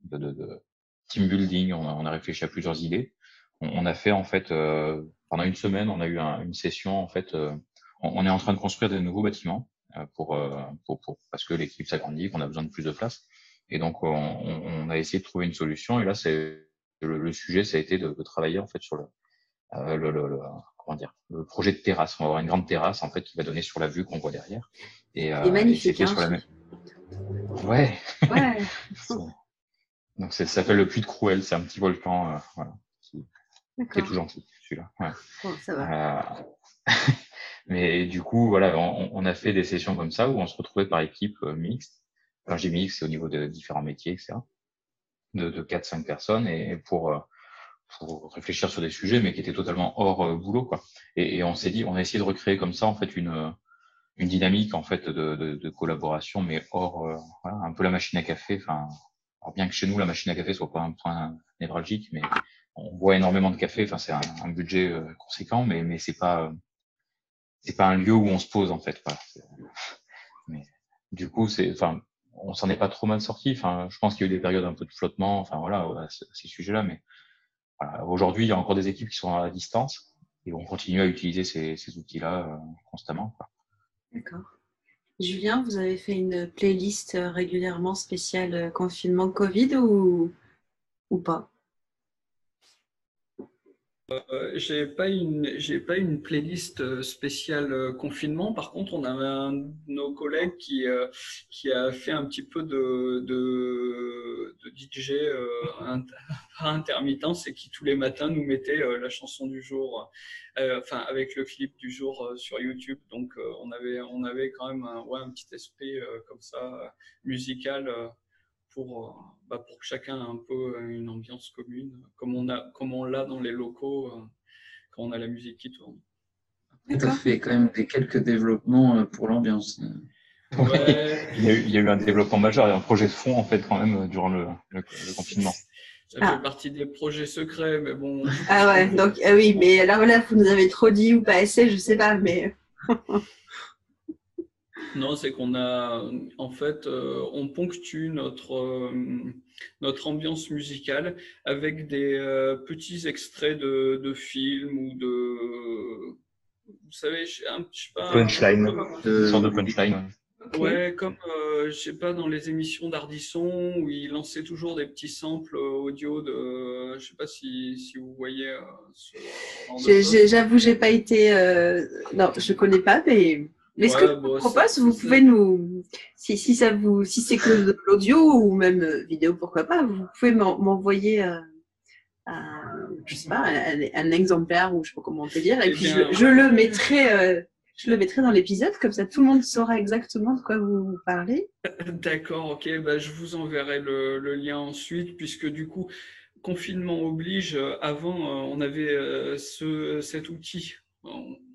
de, de, team building. On a, on a, réfléchi à plusieurs idées. On, a fait en fait euh, pendant une semaine, on a eu un, une session en fait. Euh, on, on, est en train de construire des nouveaux bâtiments euh, pour, euh, pour, pour, parce que l'équipe s'agrandit, qu'on a besoin de plus de place. Et donc on, on, a essayé de trouver une solution. Et là, c'est le, le, sujet, ça a été de, de travailler en fait sur le, euh, le, le, comment dire, le projet de terrasse. On va avoir une grande terrasse en fait qui va donner sur la vue qu'on voit derrière. Et, euh, magnifique. Et hein, sur la même... Ouais. ouais. Donc ça s'appelle le puits de Crouel, c'est un petit volcan euh, voilà, qui, qui, est tout gentil, celui-là. Ouais. Bon, ça va. Mais du coup, voilà, on, on, a fait des sessions comme ça où on se retrouvait par équipe mixte. Enfin, j'ai mixte, c'est au niveau de différents métiers, etc. De, de 4-5 personnes et pour, euh, pour réfléchir sur des sujets, mais qui étaient totalement hors euh, boulot, quoi. Et, on s'est dit, on a essayé de recréer comme ça, en fait, une une dynamique en fait de, collaboration, mais hors euh, un peu la machine à café. Enfin, bien que chez nous la machine à café soit pas un point névralgique, mais on voit énormément de café. Enfin, c'est un, budget euh, conséquent, mais mais c'est pas c'est pas un lieu où on se pose en fait. Voilà. Mais du coup, c'est enfin on s'en est pas trop mal sorti. Je pense qu'il y a eu des périodes un peu de flottement. Enfin voilà, à ces sujets-là, mais aujourd'hui il y a encore des équipes qui sont à distance et on continue à utiliser ces, outils-là euh, constamment. D'accord. Julien, vous avez fait une playlist euh, régulièrement spéciale euh, confinement Covid ou pas? Euh, j'ai pas une j'ai pas une playlist euh, spéciale euh, confinement. Par contre, on a un de nos collègues qui qui a fait un petit peu de de, DJ euh, par intermittence et qui tous les matins nous mettait la chanson du jour, enfin avec le clip du jour sur YouTube. Donc on avait on avait quand même un, ouais, un petit esprit comme ça musical pour, euh, bah, pour que chacun ait un peu une ambiance commune, comme on a, comme on l'a dans les locaux euh, quand on a la musique qui tourne. Tout à fait, quand même des quelques développements euh, pour l'ambiance. Ouais. il, y a eu, il, y a eu, un développement majeur et un projet de fond en fait quand même durant le, le, le confinement. Ça ah. fait partie des projets secrets, mais bon. Ah ouais, donc ah oui, mais là là, vous nous avez trop dit ou pas assez, je sais pas, mais. Non, c'est qu'on a, en fait, euh, on ponctue notre, euh, notre ambiance musicale avec des euh, petits extraits de, de, films ou de, vous savez, je, je sais pas. Punchline, de... sorte de punchline. Ouais, comme, euh, je sais pas, dans les émissions d'Ardisson, où il lançait toujours des petits samples audio de, je sais pas si, si vous voyez. Euh, J'avoue, j'ai pas été, euh, non, je connais pas, mais mais ce ouais, que je vous propose, vous pouvez nous, si, si ça vous, si c'est que de l'audio ou même euh, vidéo, pourquoi pas, vous pouvez m'envoyer, euh, un, je sais pas, un, un, exemplaire ou je sais pas comment on peut dire, et, et puis bien, je, je, le mettrai, euh, je le mettrai dans l'épisode, comme ça tout le monde saura exactement de quoi vous parlez. D'accord, ok, bah, je vous enverrai le, le, lien ensuite, puisque du coup, confinement oblige, avant, on avait ce, cet outil.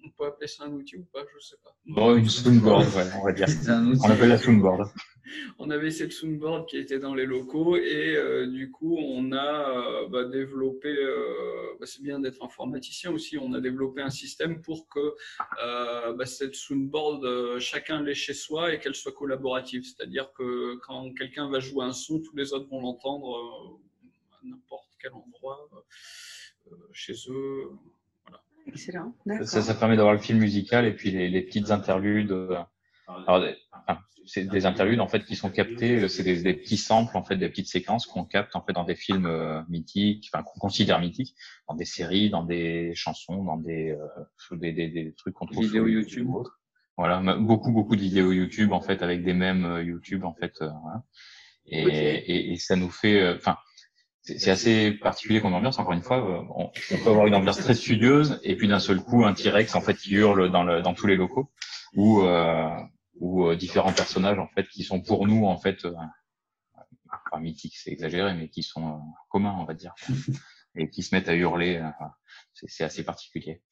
On, peut appeler ça un outil ou pas, je sais pas. Bon, une soundboard, ouais, on va dire. on appelle la soundboard. On avait cette soundboard qui était dans les locaux et euh, du coup on a euh, bah, développé, euh, bah, c'est bien d'être informaticien aussi, on a développé un système pour que euh, bah, cette soundboard, euh, chacun l'ait chez soi et qu'elle soit collaborative. C'est-à-dire que quand quelqu'un va jouer un son, tous les autres vont l'entendre à n'importe quel endroit chez eux. Excellent. Ça, ça, permet d'avoir le film musical et puis les, les petites interludes. Euh, alors, enfin, c'est des interludes en fait qui sont captés. C'est des, des, petits samples en fait, des petites séquences qu'on capte en fait dans des films euh, mythiques, enfin qu'on considère mythiques, dans des séries, dans des chansons, dans des euh, des, des, des, trucs qu'on trouve vidéos YouTube. Ou autre. Voilà, beaucoup beaucoup de vidéos YouTube en fait avec des mêmes euh, YouTube en fait. Euh, voilà. Et, okay. et, et, ça nous fait, enfin c'est assez particulier comme ambiance. Encore une fois, euh, on, peut avoir une ambiance très studieuse et puis d'un seul coup un T-Rex en fait qui hurle dans, le, dans tous les locaux ou euh, ou euh, différents personnages en fait qui sont pour nous en fait euh, pas mythiques, c'est exagéré, mais qui sont euh, communs on va dire et qui se mettent à hurler. c'est assez particulier.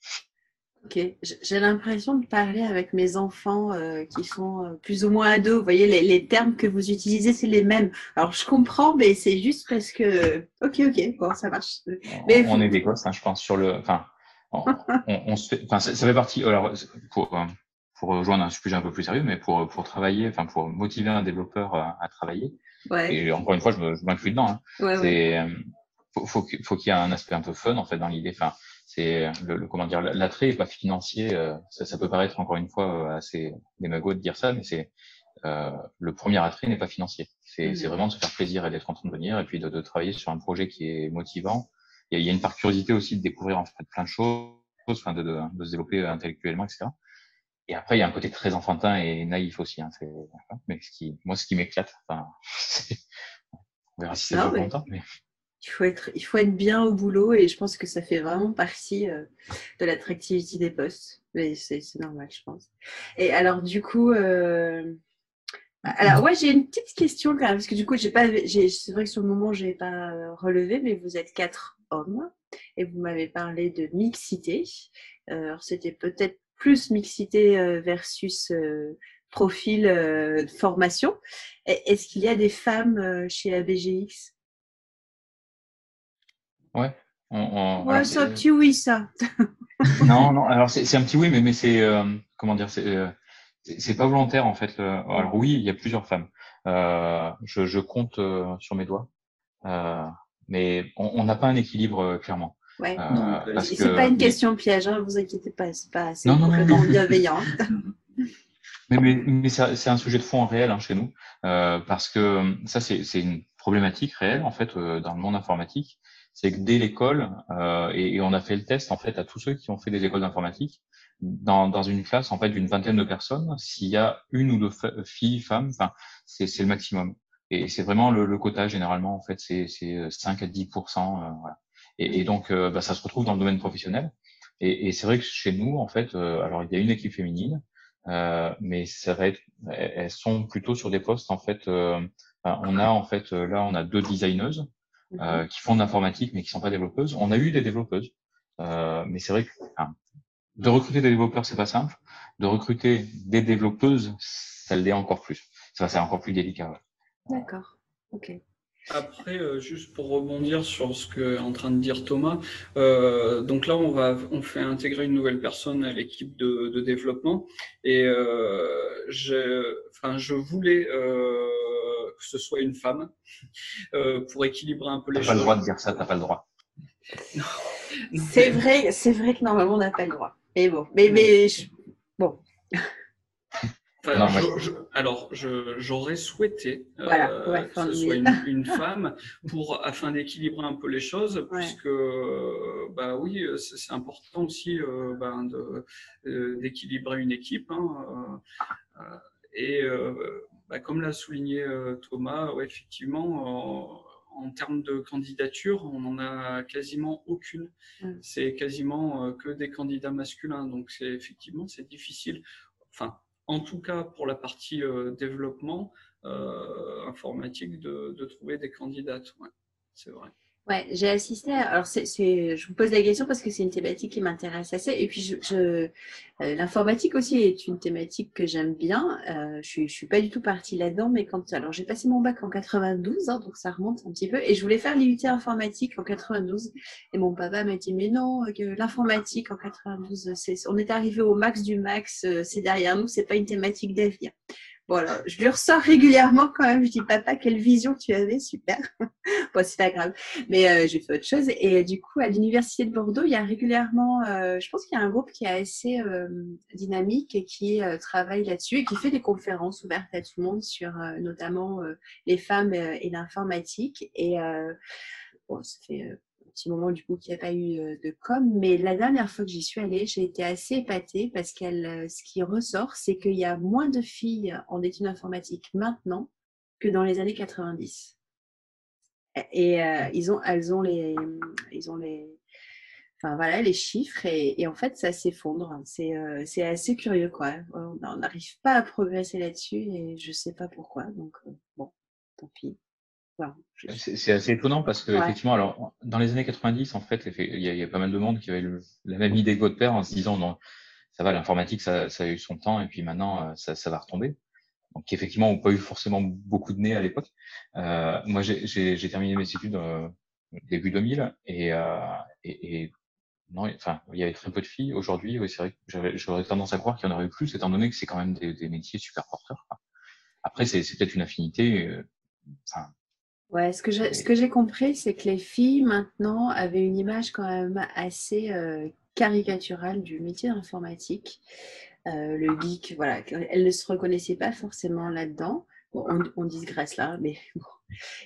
Ok, j'ai l'impression de parler avec mes enfants euh, qui sont euh, plus ou moins ados. Vous voyez, les, les termes que vous utilisez, c'est les mêmes. Alors, je comprends, mais c'est juste parce que. Ok, ok, bon, ça marche. Mais on, est des gosses, hein, je pense, sur le. Enfin, on, on, se fait. Enfin, ça, ça, fait partie. Alors, pour, euh, pour rejoindre un sujet un peu plus sérieux, mais pour, pour travailler, enfin, pour motiver un développeur à, à travailler. Ouais. Et encore une fois, je m'inclus dedans. Hein, ouais, c'est. Ouais. Faut, faut, faut qu'il y ait un aspect un peu fun, en fait, dans l'idée. Enfin, c'est le, comment dire l'attrait pas financier euh, ça, ça, peut paraître encore une fois euh, assez démago de dire ça mais c'est euh, le premier attrait n'est pas financier c'est mmh. vraiment de se faire plaisir et d'être en train de venir et puis de, de, travailler sur un projet qui est motivant il y, a, il y a une part curiosité aussi de découvrir en fait plein de choses enfin de, de, de se développer intellectuellement etc et après il y a un côté très enfantin et naïf aussi hein, mais ce qui moi ce qui m'éclate enfin on verra si c'est ah, ouais. mais il faut, être, il faut être bien au boulot et je pense que ça fait vraiment partie euh, de l'attractivité des postes. Mais c'est normal, je pense. Et alors, du coup, euh... alors, ouais, j'ai une petite question quand même, parce que du coup, j'ai pas, c'est vrai que sur le moment, je n'ai pas euh, relevé, mais vous êtes quatre hommes et vous m'avez parlé de mixité. Euh, alors, c'était peut-être plus mixité versus profil formation. Est-ce qu'il y a des femmes chez Ouais. ouais, c'est un petit oui, ça. non, non, alors c'est un petit oui, mais, mais c'est, euh, comment dire, c'est euh, c'est pas volontaire en fait. Alors oui, il y a plusieurs femmes. Euh, je, je, compte euh, sur mes doigts, euh, mais on n'a pas un équilibre clairement. Ouais, c'est pas une question piège, hein, vous inquiétez pas, c'est pas c'est complètement bienveillant. mais mais, mais c'est un sujet de fond réel hein, chez nous, parce que ça c'est une problématique réelle en fait dans le monde informatique c'est que dès l'école, euh, et, et, on a fait le test en fait à tous ceux qui ont fait des écoles d'informatique, dans, dans une classe en fait d'une vingtaine de personnes, s'il y a une ou deux filles, femmes, enfin c'est le maximum. Et c'est vraiment le, le, quota généralement en fait, c'est 5 à 10 euh, voilà. et, et, donc euh, bah, ça se retrouve dans le domaine professionnel. Et, et c'est vrai que chez nous en fait, euh, alors il y a une équipe féminine, euh, mais ça va être, elles sont plutôt sur des postes en fait. on a en fait là on a deux designeuses euh, mhm. qui font de l'informatique mais qui sont pas développeuses. On a eu des développeuses, euh, mais c'est vrai que enfin, de recruter des développeurs c'est pas simple. De recruter des développeuses, ça l'est encore plus. Ça c'est encore plus délicat. Ouais. D'accord. Ok. Après, euh, juste pour rebondir sur ce que est en train de dire Thomas, euh, donc là on va, on fait intégrer une nouvelle personne à l'équipe de, de, développement et euh, je, enfin, je voulais euh, que ce soit une femme euh, pour équilibrer un peu les choses. T'as pas le droit de dire ça, t'as pas le droit. C'est vrai, c'est vrai que normalement on n'a pas le droit. Mais bon, mais, mais je... bon. Enfin, non, je, je, alors, j'aurais souhaité euh, voilà, ouais, que ce soit une, une, femme pour afin d'équilibrer un peu les choses, ouais. puisque bah oui, c'est important aussi euh, bah, d'équilibrer une équipe. Hein, euh, et bah, comme l'a souligné euh, Thomas, ouais, effectivement, en, termes de candidature, on n'en a quasiment aucune. Mm. C'est quasiment euh, que des candidats masculins. Donc, c'est effectivement, c'est difficile. Enfin, en tout cas, pour la partie euh, développement informatique, de, de, trouver des candidates. Ouais, c'est vrai. Ouais, j'ai assisté. À... Alors, c'est, je vous pose la question parce que c'est une thématique qui m'intéresse assez. Et puis, je, je... Euh, l'informatique aussi est une thématique que j'aime bien. Euh, je, suis, je suis pas du tout partie là-dedans, mais quand alors j'ai passé mon bac en 92, hein, donc ça remonte un petit peu. Et je voulais faire l'IUT informatique en 92. Et mon papa m'a dit mais non, l'informatique en 92, c'est, on est arrivé au max du max, euh, c'est derrière nous, c'est pas une thématique d'avenir. Voilà, je lui ressors régulièrement quand même. Je dis, papa, quelle vision tu avais, super. bon, c'est pas grave. Mais euh, j'ai fait autre chose. Et du coup, à l'Université de Bordeaux, il y a régulièrement, euh, je pense qu'il y a un groupe qui est assez euh, dynamique et qui euh, travaille là-dessus et qui fait des conférences ouvertes à tout le monde sur euh, notamment euh, les femmes et l'informatique. Et bon, ça fait petit moment du coup qu'il n'y a pas eu euh, de com. Mais la dernière fois que j'y suis allée, j'ai été assez épatée parce qu'elle, euh, ce qui ressort, c'est qu'il y a moins de filles en études informatiques maintenant que dans les années 90. Et euh, ils ont, elles ont les, ils ont les, enfin voilà, les chiffres et, en fait ça s'effondre. C'est euh, assez curieux quoi. On n'arrive pas à progresser là-dessus et je sais pas pourquoi. Donc bon, tant pis. C'est assez étonnant parce que effectivement, alors dans les années 90, en fait, il y, a, pas mal de monde qui avait la même idée que votre père en se disant non, ça va, l'informatique, ça, ça, a eu son temps et puis maintenant ça, ça va retomber donc qui effectivement n'ont pas eu forcément beaucoup de nez à l'époque. Euh, moi, j'ai terminé mes études euh, début 2000 et, euh, et, et, non, enfin, il y avait très peu de filles. Aujourd'hui, oui, c'est vrai que j'aurais tendance à croire qu'il y en aurait eu plus, étant donné que c'est quand même des, des, métiers super porteurs. Quoi. Après, c'est peut-être une affinité. Euh, enfin, ouais, ce que j'ai ce que j'ai compris, c'est que les filles maintenant avaient une image quand même assez euh, caricaturale du métier informatique. Euh, le geek, voilà, elle ne se reconnaissait pas forcément là-dedans. on, on disgresse là, mais bon.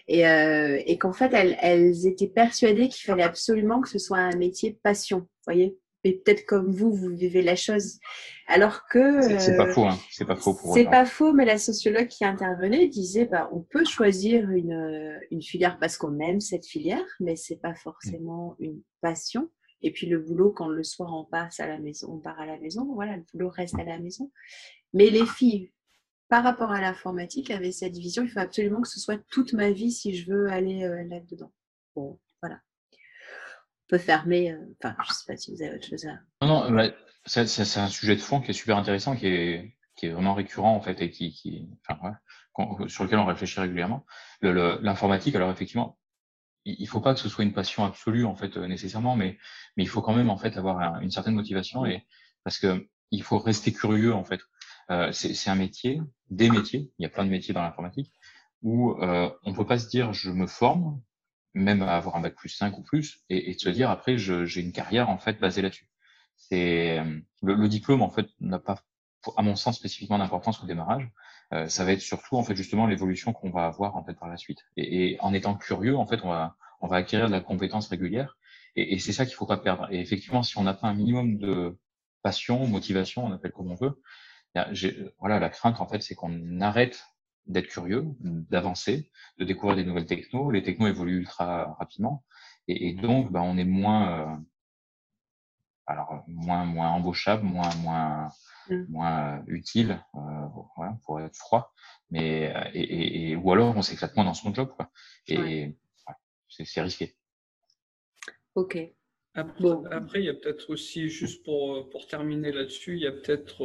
Et, euh, et qu'en fait, elles, elles, étaient persuadées qu'il fallait absolument que ce soit un métier passion, voyez? Et peut-être comme vous, vous vivez la chose. Alors que. C'est pas faux, hein. C'est pas faux pour C'est pas faux, mais la sociologue qui intervenait disait bah, on peut choisir une, une filière parce qu'on aime cette filière, mais c'est pas forcément une passion. Et puis le boulot, quand le soir on passe à la maison, on part à la maison, voilà, le boulot reste à la maison. Mais les filles, par rapport à l'informatique, avaient cette vision, il faut absolument que ce soit toute ma vie si je veux aller euh, là-dedans. Bon, voilà. Peut fermer, euh, enfin, je ne sais pas si vous avez autre chose à... Non, non, c'est un sujet de fond qui est super intéressant, qui est, qui est vraiment récurrent en fait, et qui, qui enfin, ouais, sur lequel on réfléchit régulièrement. L'informatique, alors effectivement, il faut pas que ce soit une passion absolue en fait euh, nécessairement, mais mais il faut quand même en fait avoir une certaine motivation et parce que il faut rester curieux en fait. Euh, c'est un métier, des métiers, il y a plein de métiers dans l'informatique où euh, on peut pas se dire je me forme, même à avoir un bac plus 5 ou plus, et, et de se dire après j'ai une carrière en fait basée là-dessus. C'est euh, le, le, diplôme en fait n'a pas, à mon sens, spécifiquement d'importance au démarrage. Euh, ça va être surtout en fait justement l'évolution qu'on va avoir en fait par la suite. Et, et, en étant curieux, en fait, on va on va acquérir de la compétence régulière. Et, et c'est ça qu'il faut pas perdre. Et effectivement, si on n'a pas un minimum de passion, motivation, on appelle comme on veut, voilà, la crainte en fait, c'est qu'on arrête d'être curieux, d'avancer, de découvrir des nouvelles technos. Les technos évoluent ultra rapidement, et, et donc, bah, on est moins, euh, alors moins moins embauchable, moins moins Mmh. moins euh, utile euh, pour être froid. Mais, euh, et, et, ou alors on s'éclate moins dans son job. Quoi. Et c'est risqué. Ok. Après, bon. après, il y a peut-être aussi, juste pour, pour terminer là-dessus, il y a peut-être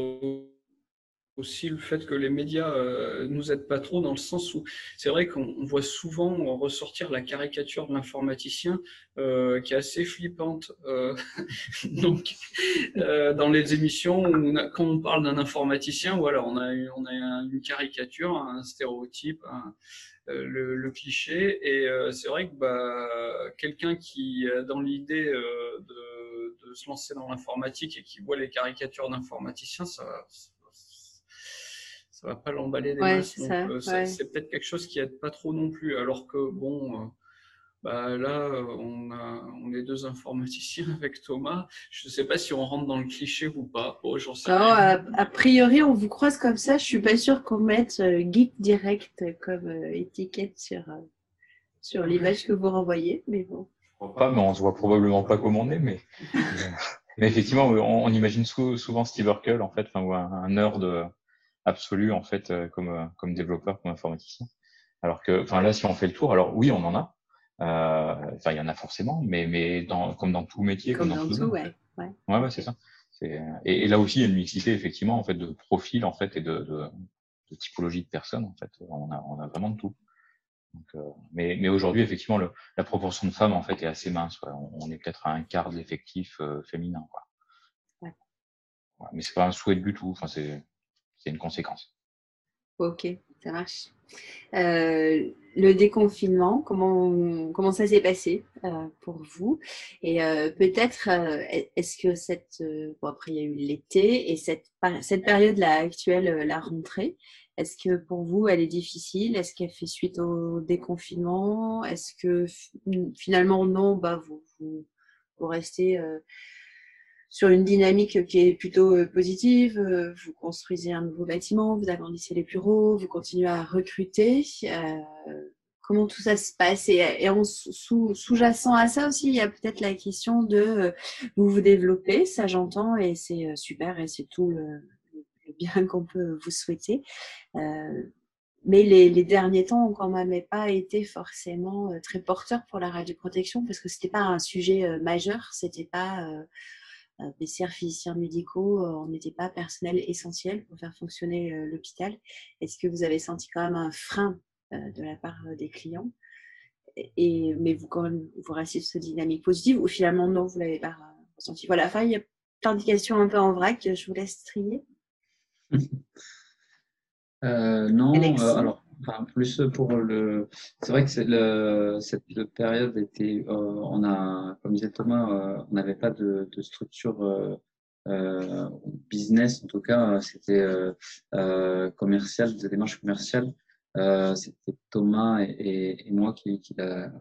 aussi le fait que les médias euh, nous aident pas trop dans le sens où c'est vrai qu'on voit souvent ressortir la caricature de l'informaticien euh, qui est assez flippante. Euh, donc euh, dans les émissions où quand on parle d'un informaticien, voilà, on a on a une caricature, un stéréotype, euh, le, le, cliché et euh, c'est vrai que bah, quelqu'un qui dans l'idée de, de, se lancer dans l'informatique et qui voit les caricatures d'informaticiens, ça ça va pas l'emballer des ouais, masses. Euh, c'est peut-être quelque chose qui aide pas trop non plus. Alors que bon, euh, bah, là, on, a, on est deux informaticiens avec Thomas. Je ne sais pas si on rentre dans le cliché ou pas. Oh, sais a, a, priori, on vous croise comme ça. Je suis pas sûre qu'on mette euh, geek direct comme étiquette sur, sur l'image que vous renvoyez. Mais bon. Pas, mais on se voit probablement pas comme on est. Mais, mais effectivement, on, imagine souvent Steve Urkel, en fait, enfin, ou un, un nerd absolu en fait euh, comme euh, comme développeur, comme informaticien. Alors que, enfin là, si on fait le tour, alors oui, on en a. Euh, enfin, il y en a forcément, mais mais dans, comme dans tout métier, comme, dans, tout, ouais. Ouais, ouais, ouais c'est ça. Et, et, là aussi, il y a une mixité effectivement en fait de profils en fait et de, de, de typologie de personnes en fait. On a on a vraiment de tout. Donc, euh, mais mais aujourd'hui, effectivement, le, la proportion de femmes en fait est assez mince. Quoi. On, est peut-être à un quart de l'effectif euh, féminin. Quoi. Ouais. ouais. mais c'est pas un souhait du tout. Enfin, c'est c'est une conséquence. Ok, ça marche. Euh, le déconfinement, comment, comment ça s'est passé euh, pour vous? Et euh, peut-être, est-ce que cette. bon, après, il y a eu l'été et cette, cette période-là actuelle, la rentrée, est-ce que pour vous, elle est difficile? Est-ce qu'elle fait suite au déconfinement? Est-ce que finalement, non, bah, vous, vous, vous restez sur une dynamique qui est plutôt euh, positive. Euh, vous construisez un nouveau bâtiment, vous agrandissez les bureaux, vous continuez à recruter. Euh, comment tout ça se passe. Et, en sous-jacent à ça aussi, il y a peut-être la question de vous vous développer, ça j'entends, et c'est super, et c'est tout le, bien qu'on peut vous souhaiter. mais les, derniers temps ont quand même pas été forcément très porteurs pour la radioprotection parce que c'était pas un sujet majeur, c'était pas PCR, physiciens médicaux, on n'était pas personnel essentiel pour faire fonctionner l'hôpital. Est-ce que vous avez senti quand même un frein de la part des clients? Et, mais vous, quand même, vous restez sur cette dynamique positive ou finalement non, vous l'avez pas ressenti? Voilà, enfin, il y a plein de questions un peu en vrac, je vous laisse trier. Euh, non, euh, alors enfin, plus pour le. C'est vrai que le, cette période était. Euh, on a, comme disait Thomas, on n'avait pas de, de structure business, en tout cas, c'était commercial, des démarches commerciales. c'était Thomas et, et, moi qui, qui la,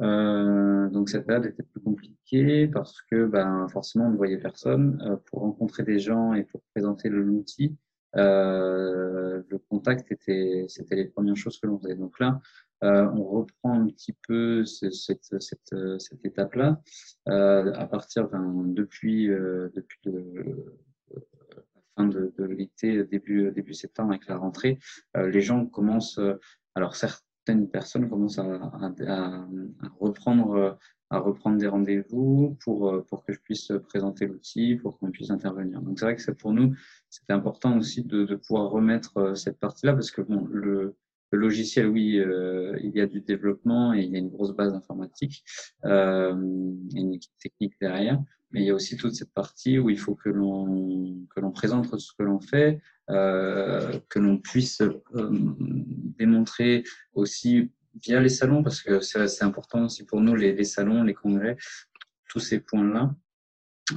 euh, donc cette période était plus compliquée parce que ben, forcément on ne voyait personne. Euh, pour rencontrer des gens et pour présenter l'outil, euh, le contact était, c'était les premières choses que l'on faisait. Donc là, euh, on reprend un petit peu cette, cette, cette étape-là à partir ben, depuis, depuis le, la fin de, de l'été, début, début septembre avec la rentrée. les gens commencent, alors certaines personnes commencent à, à, à, reprendre à reprendre des rendez-vous pour pour que je puisse présenter l'outil, pour qu'on puisse intervenir. Donc c'est vrai que pour nous c'était important aussi de, de, pouvoir remettre euh, cette partie-là parce que bon le, le logiciel, oui, euh, il y a du développement et il y a une grosse base informatique, euh, et une équipe technique derrière, mais il y a aussi toute cette partie où il faut que l'on que l'on présente ce que l'on fait, euh, que l'on puisse euh, démontrer aussi via les salons, parce que c'est important aussi pour nous, les, les, salons, les congrès, tous ces points-là,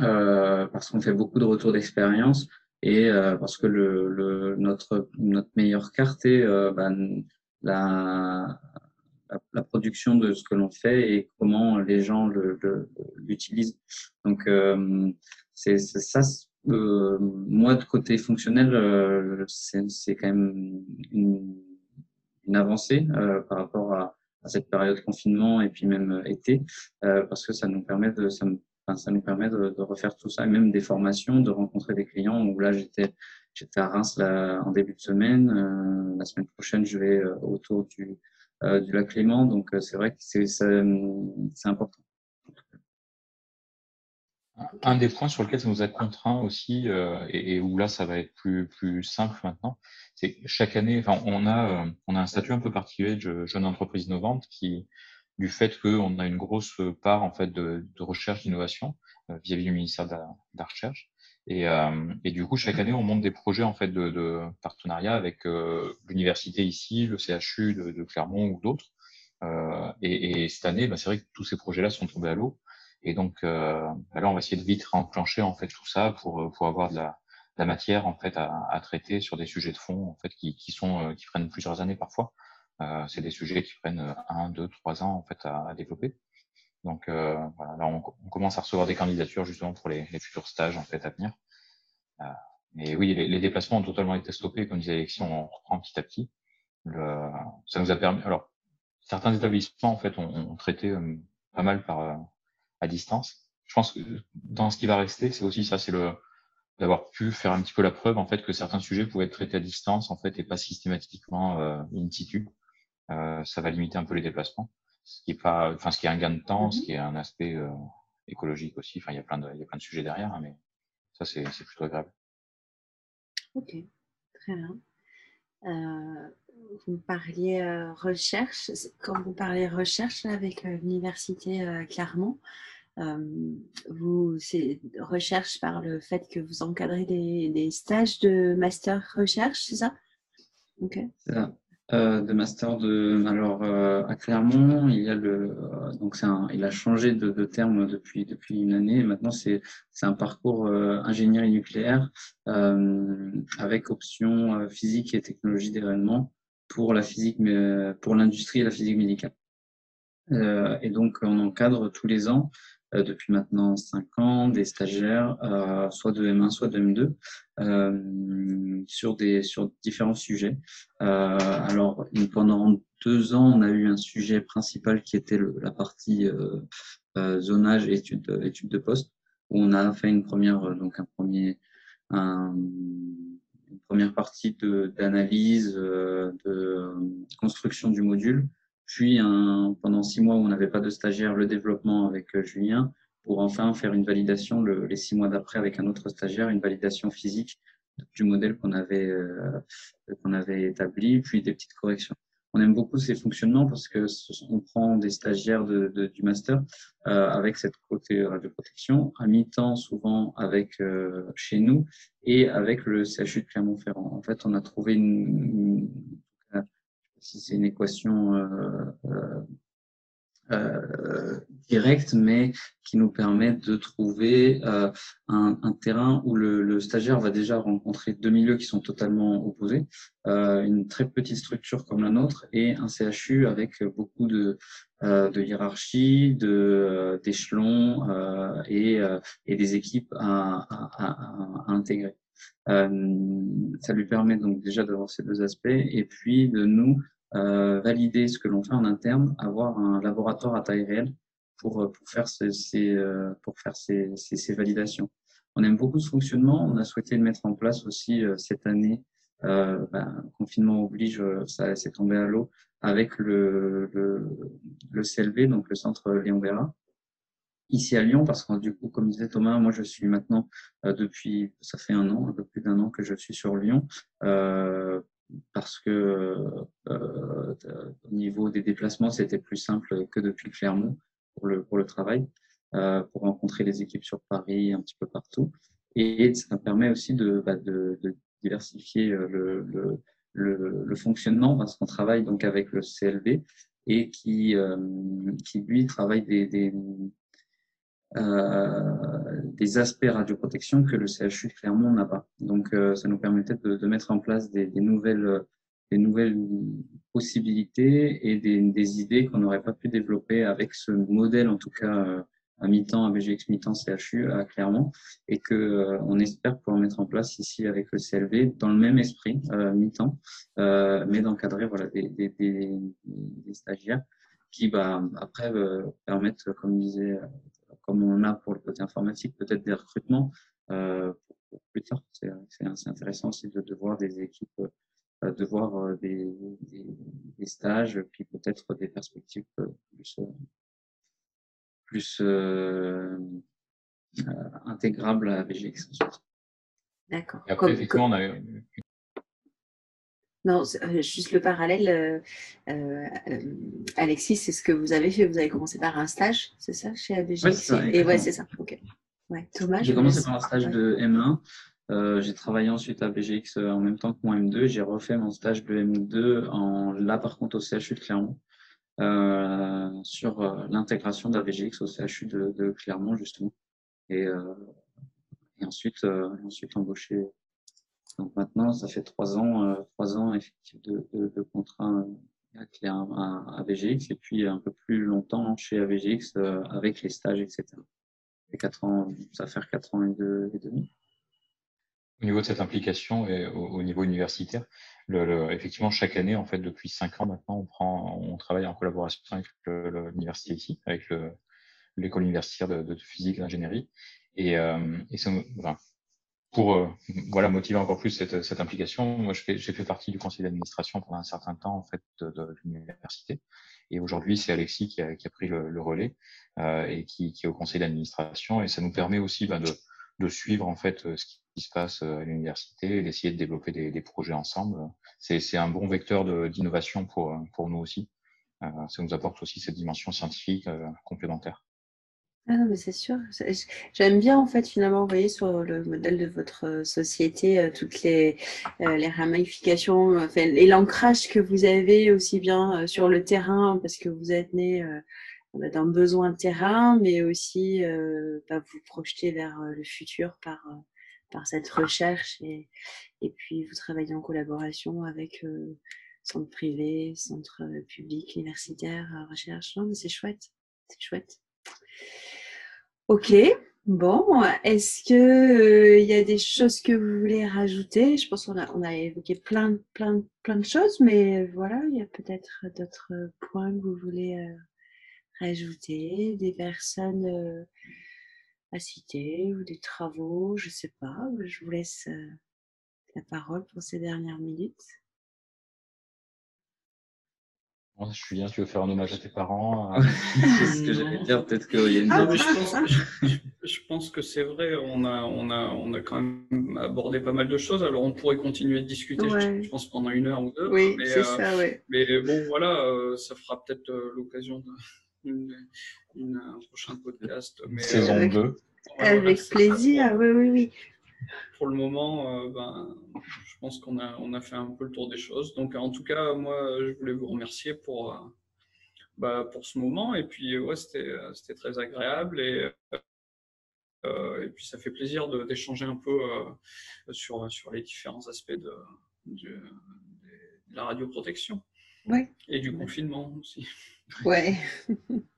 euh, parce qu'on fait beaucoup de retours d'expérience et euh, parce que le, le, notre, notre meilleure carte est euh, ben, la, la, production de ce que l'on fait et comment les gens l'utilisent. Donc, euh, c'est ça, euh, moi, de côté fonctionnel, euh, c'est quand même une, une avancée euh, par rapport à, à, cette période de confinement et puis même été, parce que ça nous permet de ça, enfin, ça nous permet de, de, refaire tout ça, même des formations, de rencontrer des clients. Où là, j'étais j'étais à Reims là, en début de semaine. Euh, la semaine prochaine, je vais autour du du lac Léman. Donc, c'est vrai que c'est important. Un des points sur lesquels ça nous a contraint aussi, euh, et, et, où là ça va être plus, plus simple maintenant, c'est chaque année, enfin, on a, euh, on a un statut un peu particulier de jeune entreprise innovante qui, du fait qu'on a une grosse part en fait de, de recherche d'innovation euh, vis-à-vis du ministère de la, de la Recherche, et, euh, et, du coup chaque année on monte des projets en fait de, de partenariat avec euh, l'université ici, le CHU de, Clermont ou d'autres. Et, et, cette année, bah, c'est vrai que tous ces projets-là sont tombés à l'eau. Et donc euh, bah là, on va essayer de vite enclencher en fait tout ça pour, euh, pour avoir de la, de la matière en fait à, à, traiter sur des sujets de fond en fait qui, qui sont euh, qui prennent plusieurs années parfois. Euh, c'est des sujets qui prennent un, deux, trois ans en fait à, à développer. Donc euh, voilà, là on, on, commence à recevoir des candidatures justement pour les, les futurs stages en fait à venir. Euh, mais oui, les, les, déplacements ont totalement été stoppés, comme disait Alexis, on reprend petit à petit. Le, ça nous a permis. Alors certains établissements en fait ont, ont traité euh, pas mal par à distance. Je pense que dans ce qui va rester, c'est aussi ça, c'est le d'avoir pu faire un petit peu la preuve en fait que certains sujets pouvaient être traités à distance en fait et pas systématiquement euh, in situ. Euh, ça va limiter un peu les déplacements, ce qui est pas, enfin ce qui est un gain de temps, ce mm-hmm. qui est un aspect euh, écologique aussi. Enfin, il y a plein de, il y a plein de sujets derrière, hein, mais ça c'est c'est plutôt agréable. Ok, très bien. Euh, vous parliez euh, recherche. Quand vous parlez recherche avec euh, l'université Clermont, vous, c'est recherche par le fait que vous encadrez des, stages de master recherche, c'est ça? Ok. Ça. Euh, de master de alors euh, à Clermont il y a le euh, donc c'est un il a changé de, terme depuis depuis une année maintenant c'est c'est un parcours ingénierie nucléaire avec option physique et technologie d'événements pour la physique mais pour l'industrie et la physique médicale et donc on encadre tous les ans depuis maintenant cinq ans des stagiaires, soit de M1, soit de M2, sur, des, sur différents sujets. alors, pendant deux ans, on a eu un sujet principal qui était la partie zonage et études de poste, où on a fait une première, donc un premier, un, une première partie d'analyse, de, de, construction du module, puis un, pendant six mois où on n'avait pas de stagiaire, le développement avec euh, Julien, pour enfin faire une validation le, les six mois d'après avec un autre stagiaire, une validation physique du modèle qu'on avait, euh, qu'on avait établi, puis des petites corrections. On aime beaucoup ces fonctionnements parce que on prend des stagiaires de, de, du master euh, avec cette côté radioprotection, à mi-temps souvent avec euh, chez nous et avec le CHU de Clermont-Ferrand. En fait, on a trouvé une, une si c'est une équation euh, euh euh, direct, mais qui nous permet de trouver euh, un, un, terrain où le, le, stagiaire va déjà rencontrer deux milieux qui sont totalement opposés, euh, une très petite structure comme la nôtre et un CHU avec beaucoup de, euh, de hiérarchie, de d'échelons et, et, des équipes à, à, à, à intégrer. Ça lui permet donc déjà d'avoir ces deux aspects et puis de nous euh, valider ce que l'on fait en interne, avoir un laboratoire à taille réelle pour, euh, pour faire, ces, ces euh, pour faire ces, ces, validations. On aime beaucoup ce fonctionnement. On a souhaité le mettre en place aussi cette année. Euh, ben, confinement oblige, ça s'est tombé à l'eau avec le, le, le, CLV, donc le centre Léon Vera, ici à Lyon, parce que du coup, comme disait Thomas, moi je suis maintenant euh, depuis, ça fait un an, un peu plus d'un an que je suis sur Lyon, euh, parce que euh, au niveau des déplacements, c'était plus simple que depuis Clermont pour le, pour le travail, euh, pour rencontrer les équipes sur Paris, un petit peu partout. Et ça permet aussi de, bah, de, de diversifier euh, le, le, le, le, fonctionnement parce qu'on travaille donc avec le CLB et qui, euh, qui lui travaille des, des, euh, des aspects radioprotection que le CHU Clermont n'a pas. Donc, euh, ça nous permettait de, de, mettre en place des, des, nouvelles, des nouvelles possibilités et des, des idées qu'on n'aurait pas pu développer avec ce modèle, en tout cas euh, à mi-temps, à BGX mi-temps CHU à Clermont, et que euh, on espère pouvoir mettre en place ici avec le CLV dans le même esprit, euh, mi-temps, mais d'encadrer voilà, des, des, des, stagiaires qui, bah, après, permettent, comme disait comme on a pour le côté informatique, peut-être des recrutements euh, pour, plus tard. C'est intéressant aussi de, de, voir des équipes, euh, de voir euh, des, des, des stages, puis peut-être des perspectives plus, plus euh, intégrables à VGX. D'accord. Et après, effectivement, on a non, euh, juste le parallèle, euh, euh, Alexis, c'est ce que vous avez fait. Vous avez commencé par un stage, c'est ça, chez ABG ouais, ça, Et ouais, c'est ça. Ok. Ouais. Thomas. J'ai commencé par un stage de M1. Euh, j'ai travaillé ensuite à BGX en même temps que mon M2. J'ai refait mon stage de M2 en là par contre au CHU de Clermont euh, sur l'intégration d'ABGX au CHU de, de, Clermont justement et, et ensuite ensuite embauché donc maintenant, ça fait trois ans, euh, trois ans effectivement de, de, de contrat à, à, à VGX et puis un peu plus longtemps chez AVGX euh, avec les stages, etc. Et quatre ans, ça va faire quatre ans et, demi. Au niveau de cette implication et au, au niveau universitaire, effectivement, chaque année, en fait, depuis cinq ans maintenant, on prend, on travaille en collaboration avec l'université ici, avec l'école universitaire de, physique et d'ingénierie. Et, euh, et enfin, pour euh, voilà motiver encore plus cette, cette implication, moi j'ai fait, partie du conseil d'administration pendant un certain temps en fait de, de l'université. Et aujourd'hui, c'est Alexis qui a, qui a, pris le, le relais euh, et qui, qui, est au conseil d'administration. Et ça nous permet aussi ben, de, de, suivre en fait ce qui se passe à l'université et d'essayer de développer des, des projets ensemble. C'est un bon vecteur d'innovation pour, pour nous aussi. Euh, ça nous apporte aussi cette dimension scientifique euh, complémentaire. Ah non, mais c'est sûr. J'aime bien, en fait, finalement, vous voyez, sur le modèle de votre euh, société, euh, toutes les, euh, les ramifications, enfin, et l'ancrage que vous avez aussi bien sur le terrain, parce que vous êtes né d'un besoin de terrain, mais aussi bah, vous projeter vers le futur par, par cette recherche. Et, et puis, vous travaillez en collaboration avec centres privés, centres publics, universitaires, recherche. Non, mais c'est chouette. C'est chouette. Ok, bon, est-ce que euh, il y a des choses que vous voulez rajouter? Je pense qu'on a, évoqué plein, plein, plein de choses, mais voilà, il y a peut-être d'autres points que vous voulez euh, rajouter, des personnes euh, à citer ou des travaux, je sais pas. Je vous laisse la parole pour ces dernières minutes. Bon, Julien, tu veux faire un hommage à tes parents C'est ce que j'allais dire. Peut-être qu'il y a une. Non, mais je pense, je, je pense que c'est vrai. On a, on, a, on a quand même abordé pas mal de choses. Alors, on pourrait continuer de discuter, je, Ouais. je pense, pendant une heure ou deux. Oui, mais, c'est euh, ça, oui. mais bon, voilà, euh, ça fera peut-être euh, l'occasion d'une une, un prochain podcast. Mais, Saison avec- 2. euh, voilà, Avec c'est- plaisir, oui, oui, oui. Pour le moment, euh, ben, je pense qu'on a, on a fait un peu le tour des choses. Donc, en tout cas, moi, je voulais vous remercier pour, euh, bah, pour ce moment. Et puis, ouais, c'était, très agréable. Et, euh, et puis, ça fait plaisir d'échanger un peu euh, sur, sur les différents aspects de, la radioprotection. Ouais. Et du confinement aussi. Ouais.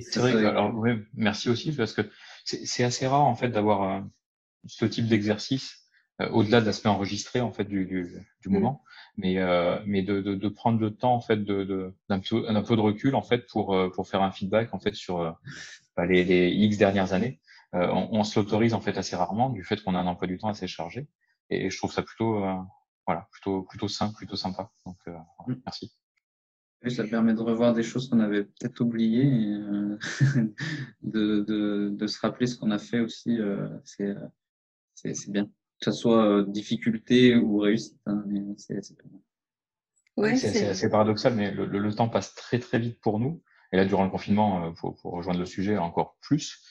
C'est vrai, que- alors, ouais, merci aussi, parce que c'est c'est assez rare, en fait, d'avoir euh, ce type d'exercice, euh, au-delà de l'aspect enregistré, en fait, du, du, du Mm. moment, mais, euh, mais de, de, de prendre le temps, en fait, de, de, d'un peu, d'un peu de recul, en fait, pour, euh, pour faire un feedback, en fait, sur bah, les, les X dernières années. On, on se l'autorise, en fait, assez rarement, du fait qu'on a un emploi du temps assez chargé. Et je trouve ça plutôt, voilà, plutôt, plutôt simple, plutôt sympa. Donc, Mm. merci. Oui, ça permet de revoir des choses qu'on avait peut-être oubliées et euh, de, de, de se rappeler ce qu'on a fait aussi. euh, c'est, c'est, c'est bien. Que ce soit euh, difficulté ou réussite, hein, c'est, c'est pas mal. Ouais, c'est paradoxal, mais le, le- le temps passe très très vite pour nous. Et là, durant le confinement, euh, pour, pour rejoindre le sujet encore plus.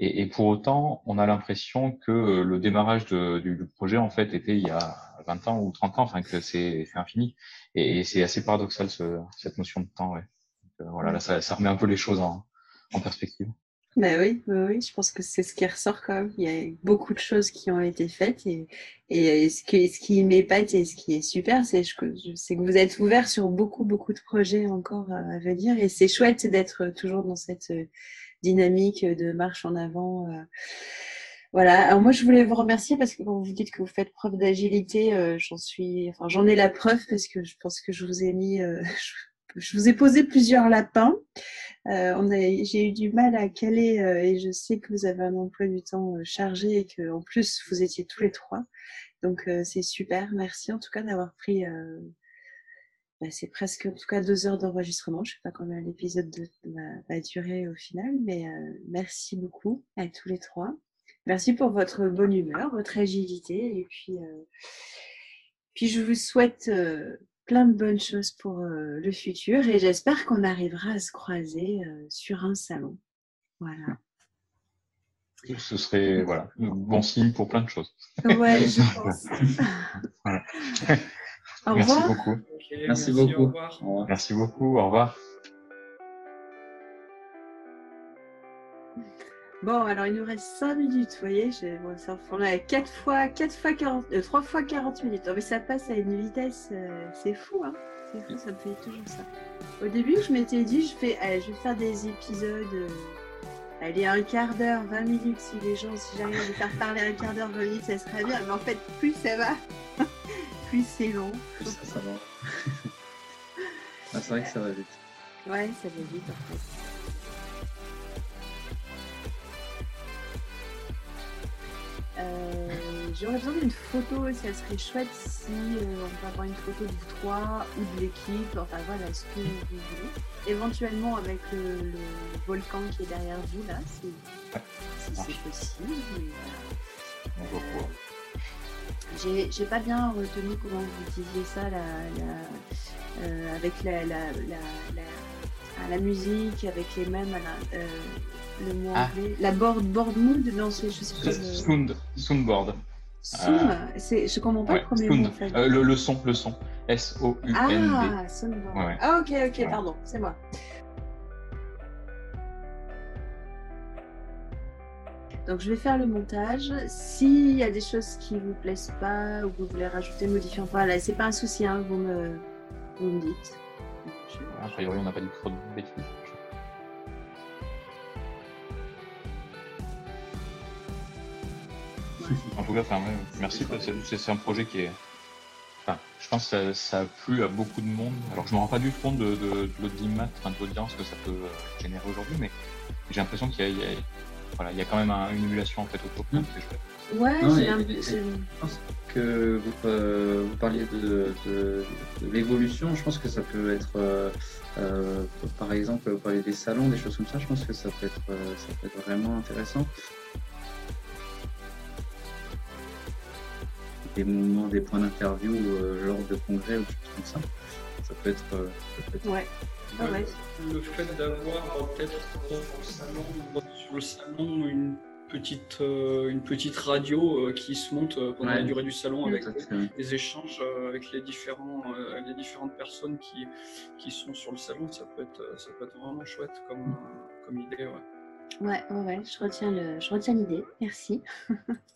Et, et pour autant, on a l'impression que euh, le démarrage de- du, du projet, en fait, était il y a 20 ans ou 30 ans, enfin que c'est c'est infini. Et, et c'est assez paradoxal ce, cette notion de temps. Ouais. Donc, euh, voilà, là, ça, ça remet un peu les choses en, en perspective. Bah oui, oui, oui, je pense que c'est ce qui ressort quand même. Il y a beaucoup de choses qui ont été faites et, et ce, qui, ce qui m'épate et ce qui est super, c'est que, que vous êtes ouvert sur beaucoup, beaucoup de projets encore à venir et c'est chouette d'être toujours dans cette euh, dynamique de marche en avant. euh. Voilà. Alors moi, je voulais vous remercier parce que quand vous dites que vous faites preuve d'agilité, euh, j'en suis, enfin, j'en ai la preuve parce que je pense que je vous ai mis, je, vous ai posé plusieurs lapins. Euh, j'ai eu du mal à caler euh, et je sais que vous avez un emploi du temps euh, chargé et que en plus vous étiez tous les trois. Donc euh, c'est super. Merci en tout cas d'avoir pris. euh, bah, c'est presque en tout cas deux heures d'enregistrement. Je sais pas combien l'épisode de- va, durer au final, mais merci beaucoup à tous les trois. Merci pour votre bonne humeur, votre agilité et puis puis je vous souhaite euh, plein de bonnes choses pour euh, le futur et j'espère qu'on arrivera à se croiser euh, sur un salon. Voilà. Ce serait voilà, un bon signe pour plein de choses. Ouais, je pense. Voilà. Au Merci revoir. beaucoup. Merci Au beaucoup. Au revoir. Merci beaucoup. Au revoir. Bon, alors il nous reste 5 minutes, vous voyez, je, bon, ça, on a 4 fois, 4 fois 40, euh, 3 fois 40 minutes. Non, mais ça passe à une vitesse, euh, c'est fou, hein. C'est fou, ça me fait toujours ça. Au début, je m'étais dit, je, fais, allez, je vais faire des épisodes, euh, allez, un quart d'heure, 20 minutes, si les gens, si j'arrive à les faire parler un quart d'heure, 20 minutes, ça serait bien. Mais en fait, plus ça va, plus c'est long. Ça, ça va. Ah, c'est vrai que ça va vite. Ouais, ça va vite en fait. J'aurais besoin d'une photo, ça serait chouette si euh, on peut avoir une photo de vous trois ou de l'équipe, enfin voilà ce que vous voulez. Éventuellement avec le, le volcan qui est derrière vous là, si, si c'est possible. mais voilà. J'ai j'ai pas bien retenu comment vous disiez ça, la, la- euh, avec la, la, la, la, musique, avec les mêmes, à la- euh, le mot Ah. anglais. La board, board mood, non, c'est- je sais pas. le- Sound, soundboard. Sound, c'est, je comprends pas Ouais, le premier sound. mot en fait. Euh, le, le son, le son. S-O-U-N-D. ah, soundboard. Ouais, ouais. Ah, ok, ok, Ouais. pardon, c'est moi. Donc je vais faire le montage. S'il y a des choses qui vous plaisent pas ou que vous voulez rajouter, modifier, enfin voilà, c'est pas un souci, hein, vous, me, vous me dites. A priori, on n'a pas dit trop de bêtises. en tout cas, merci. C'est un projet qui est. Je pense que ça, a plu à beaucoup de monde. Alors, je me rends pas du compte de, de, de de l'audience que ça peut euh, générer aujourd'hui, mais j'ai l'impression qu'il y, y, voilà, il y a quand même un- une émulation en fait autour. Mm. C'est chouette. Ouais, j'ai l'impression. Je pense que vous, euh, vous parliez de, de- de l'évolution. Je pense que ça peut être, euh, euh, par exemple, vous parliez des salons, des choses comme ça. Je pense que ça peut être, euh, ça peut être vraiment intéressant. Des moments, des points d'interview euh, lors de congrès ou des choses comme ça. Ça peut être, euh, ça peut être Ouais. Ah ouais. Le fait d'avoir euh, peut-être sur le salon, une petite, euh, une petite radio euh, qui se monte euh, pendant Ouais. la durée du salon avec fait. des échanges euh, avec les, différents, euh, les différentes personnes qui, qui sont sur le salon, ça peut être, ça peut être vraiment chouette comme, comme idée. Ouais. Ouais, ouais, ouais, je retiens le, je retiens l'idée. Merci.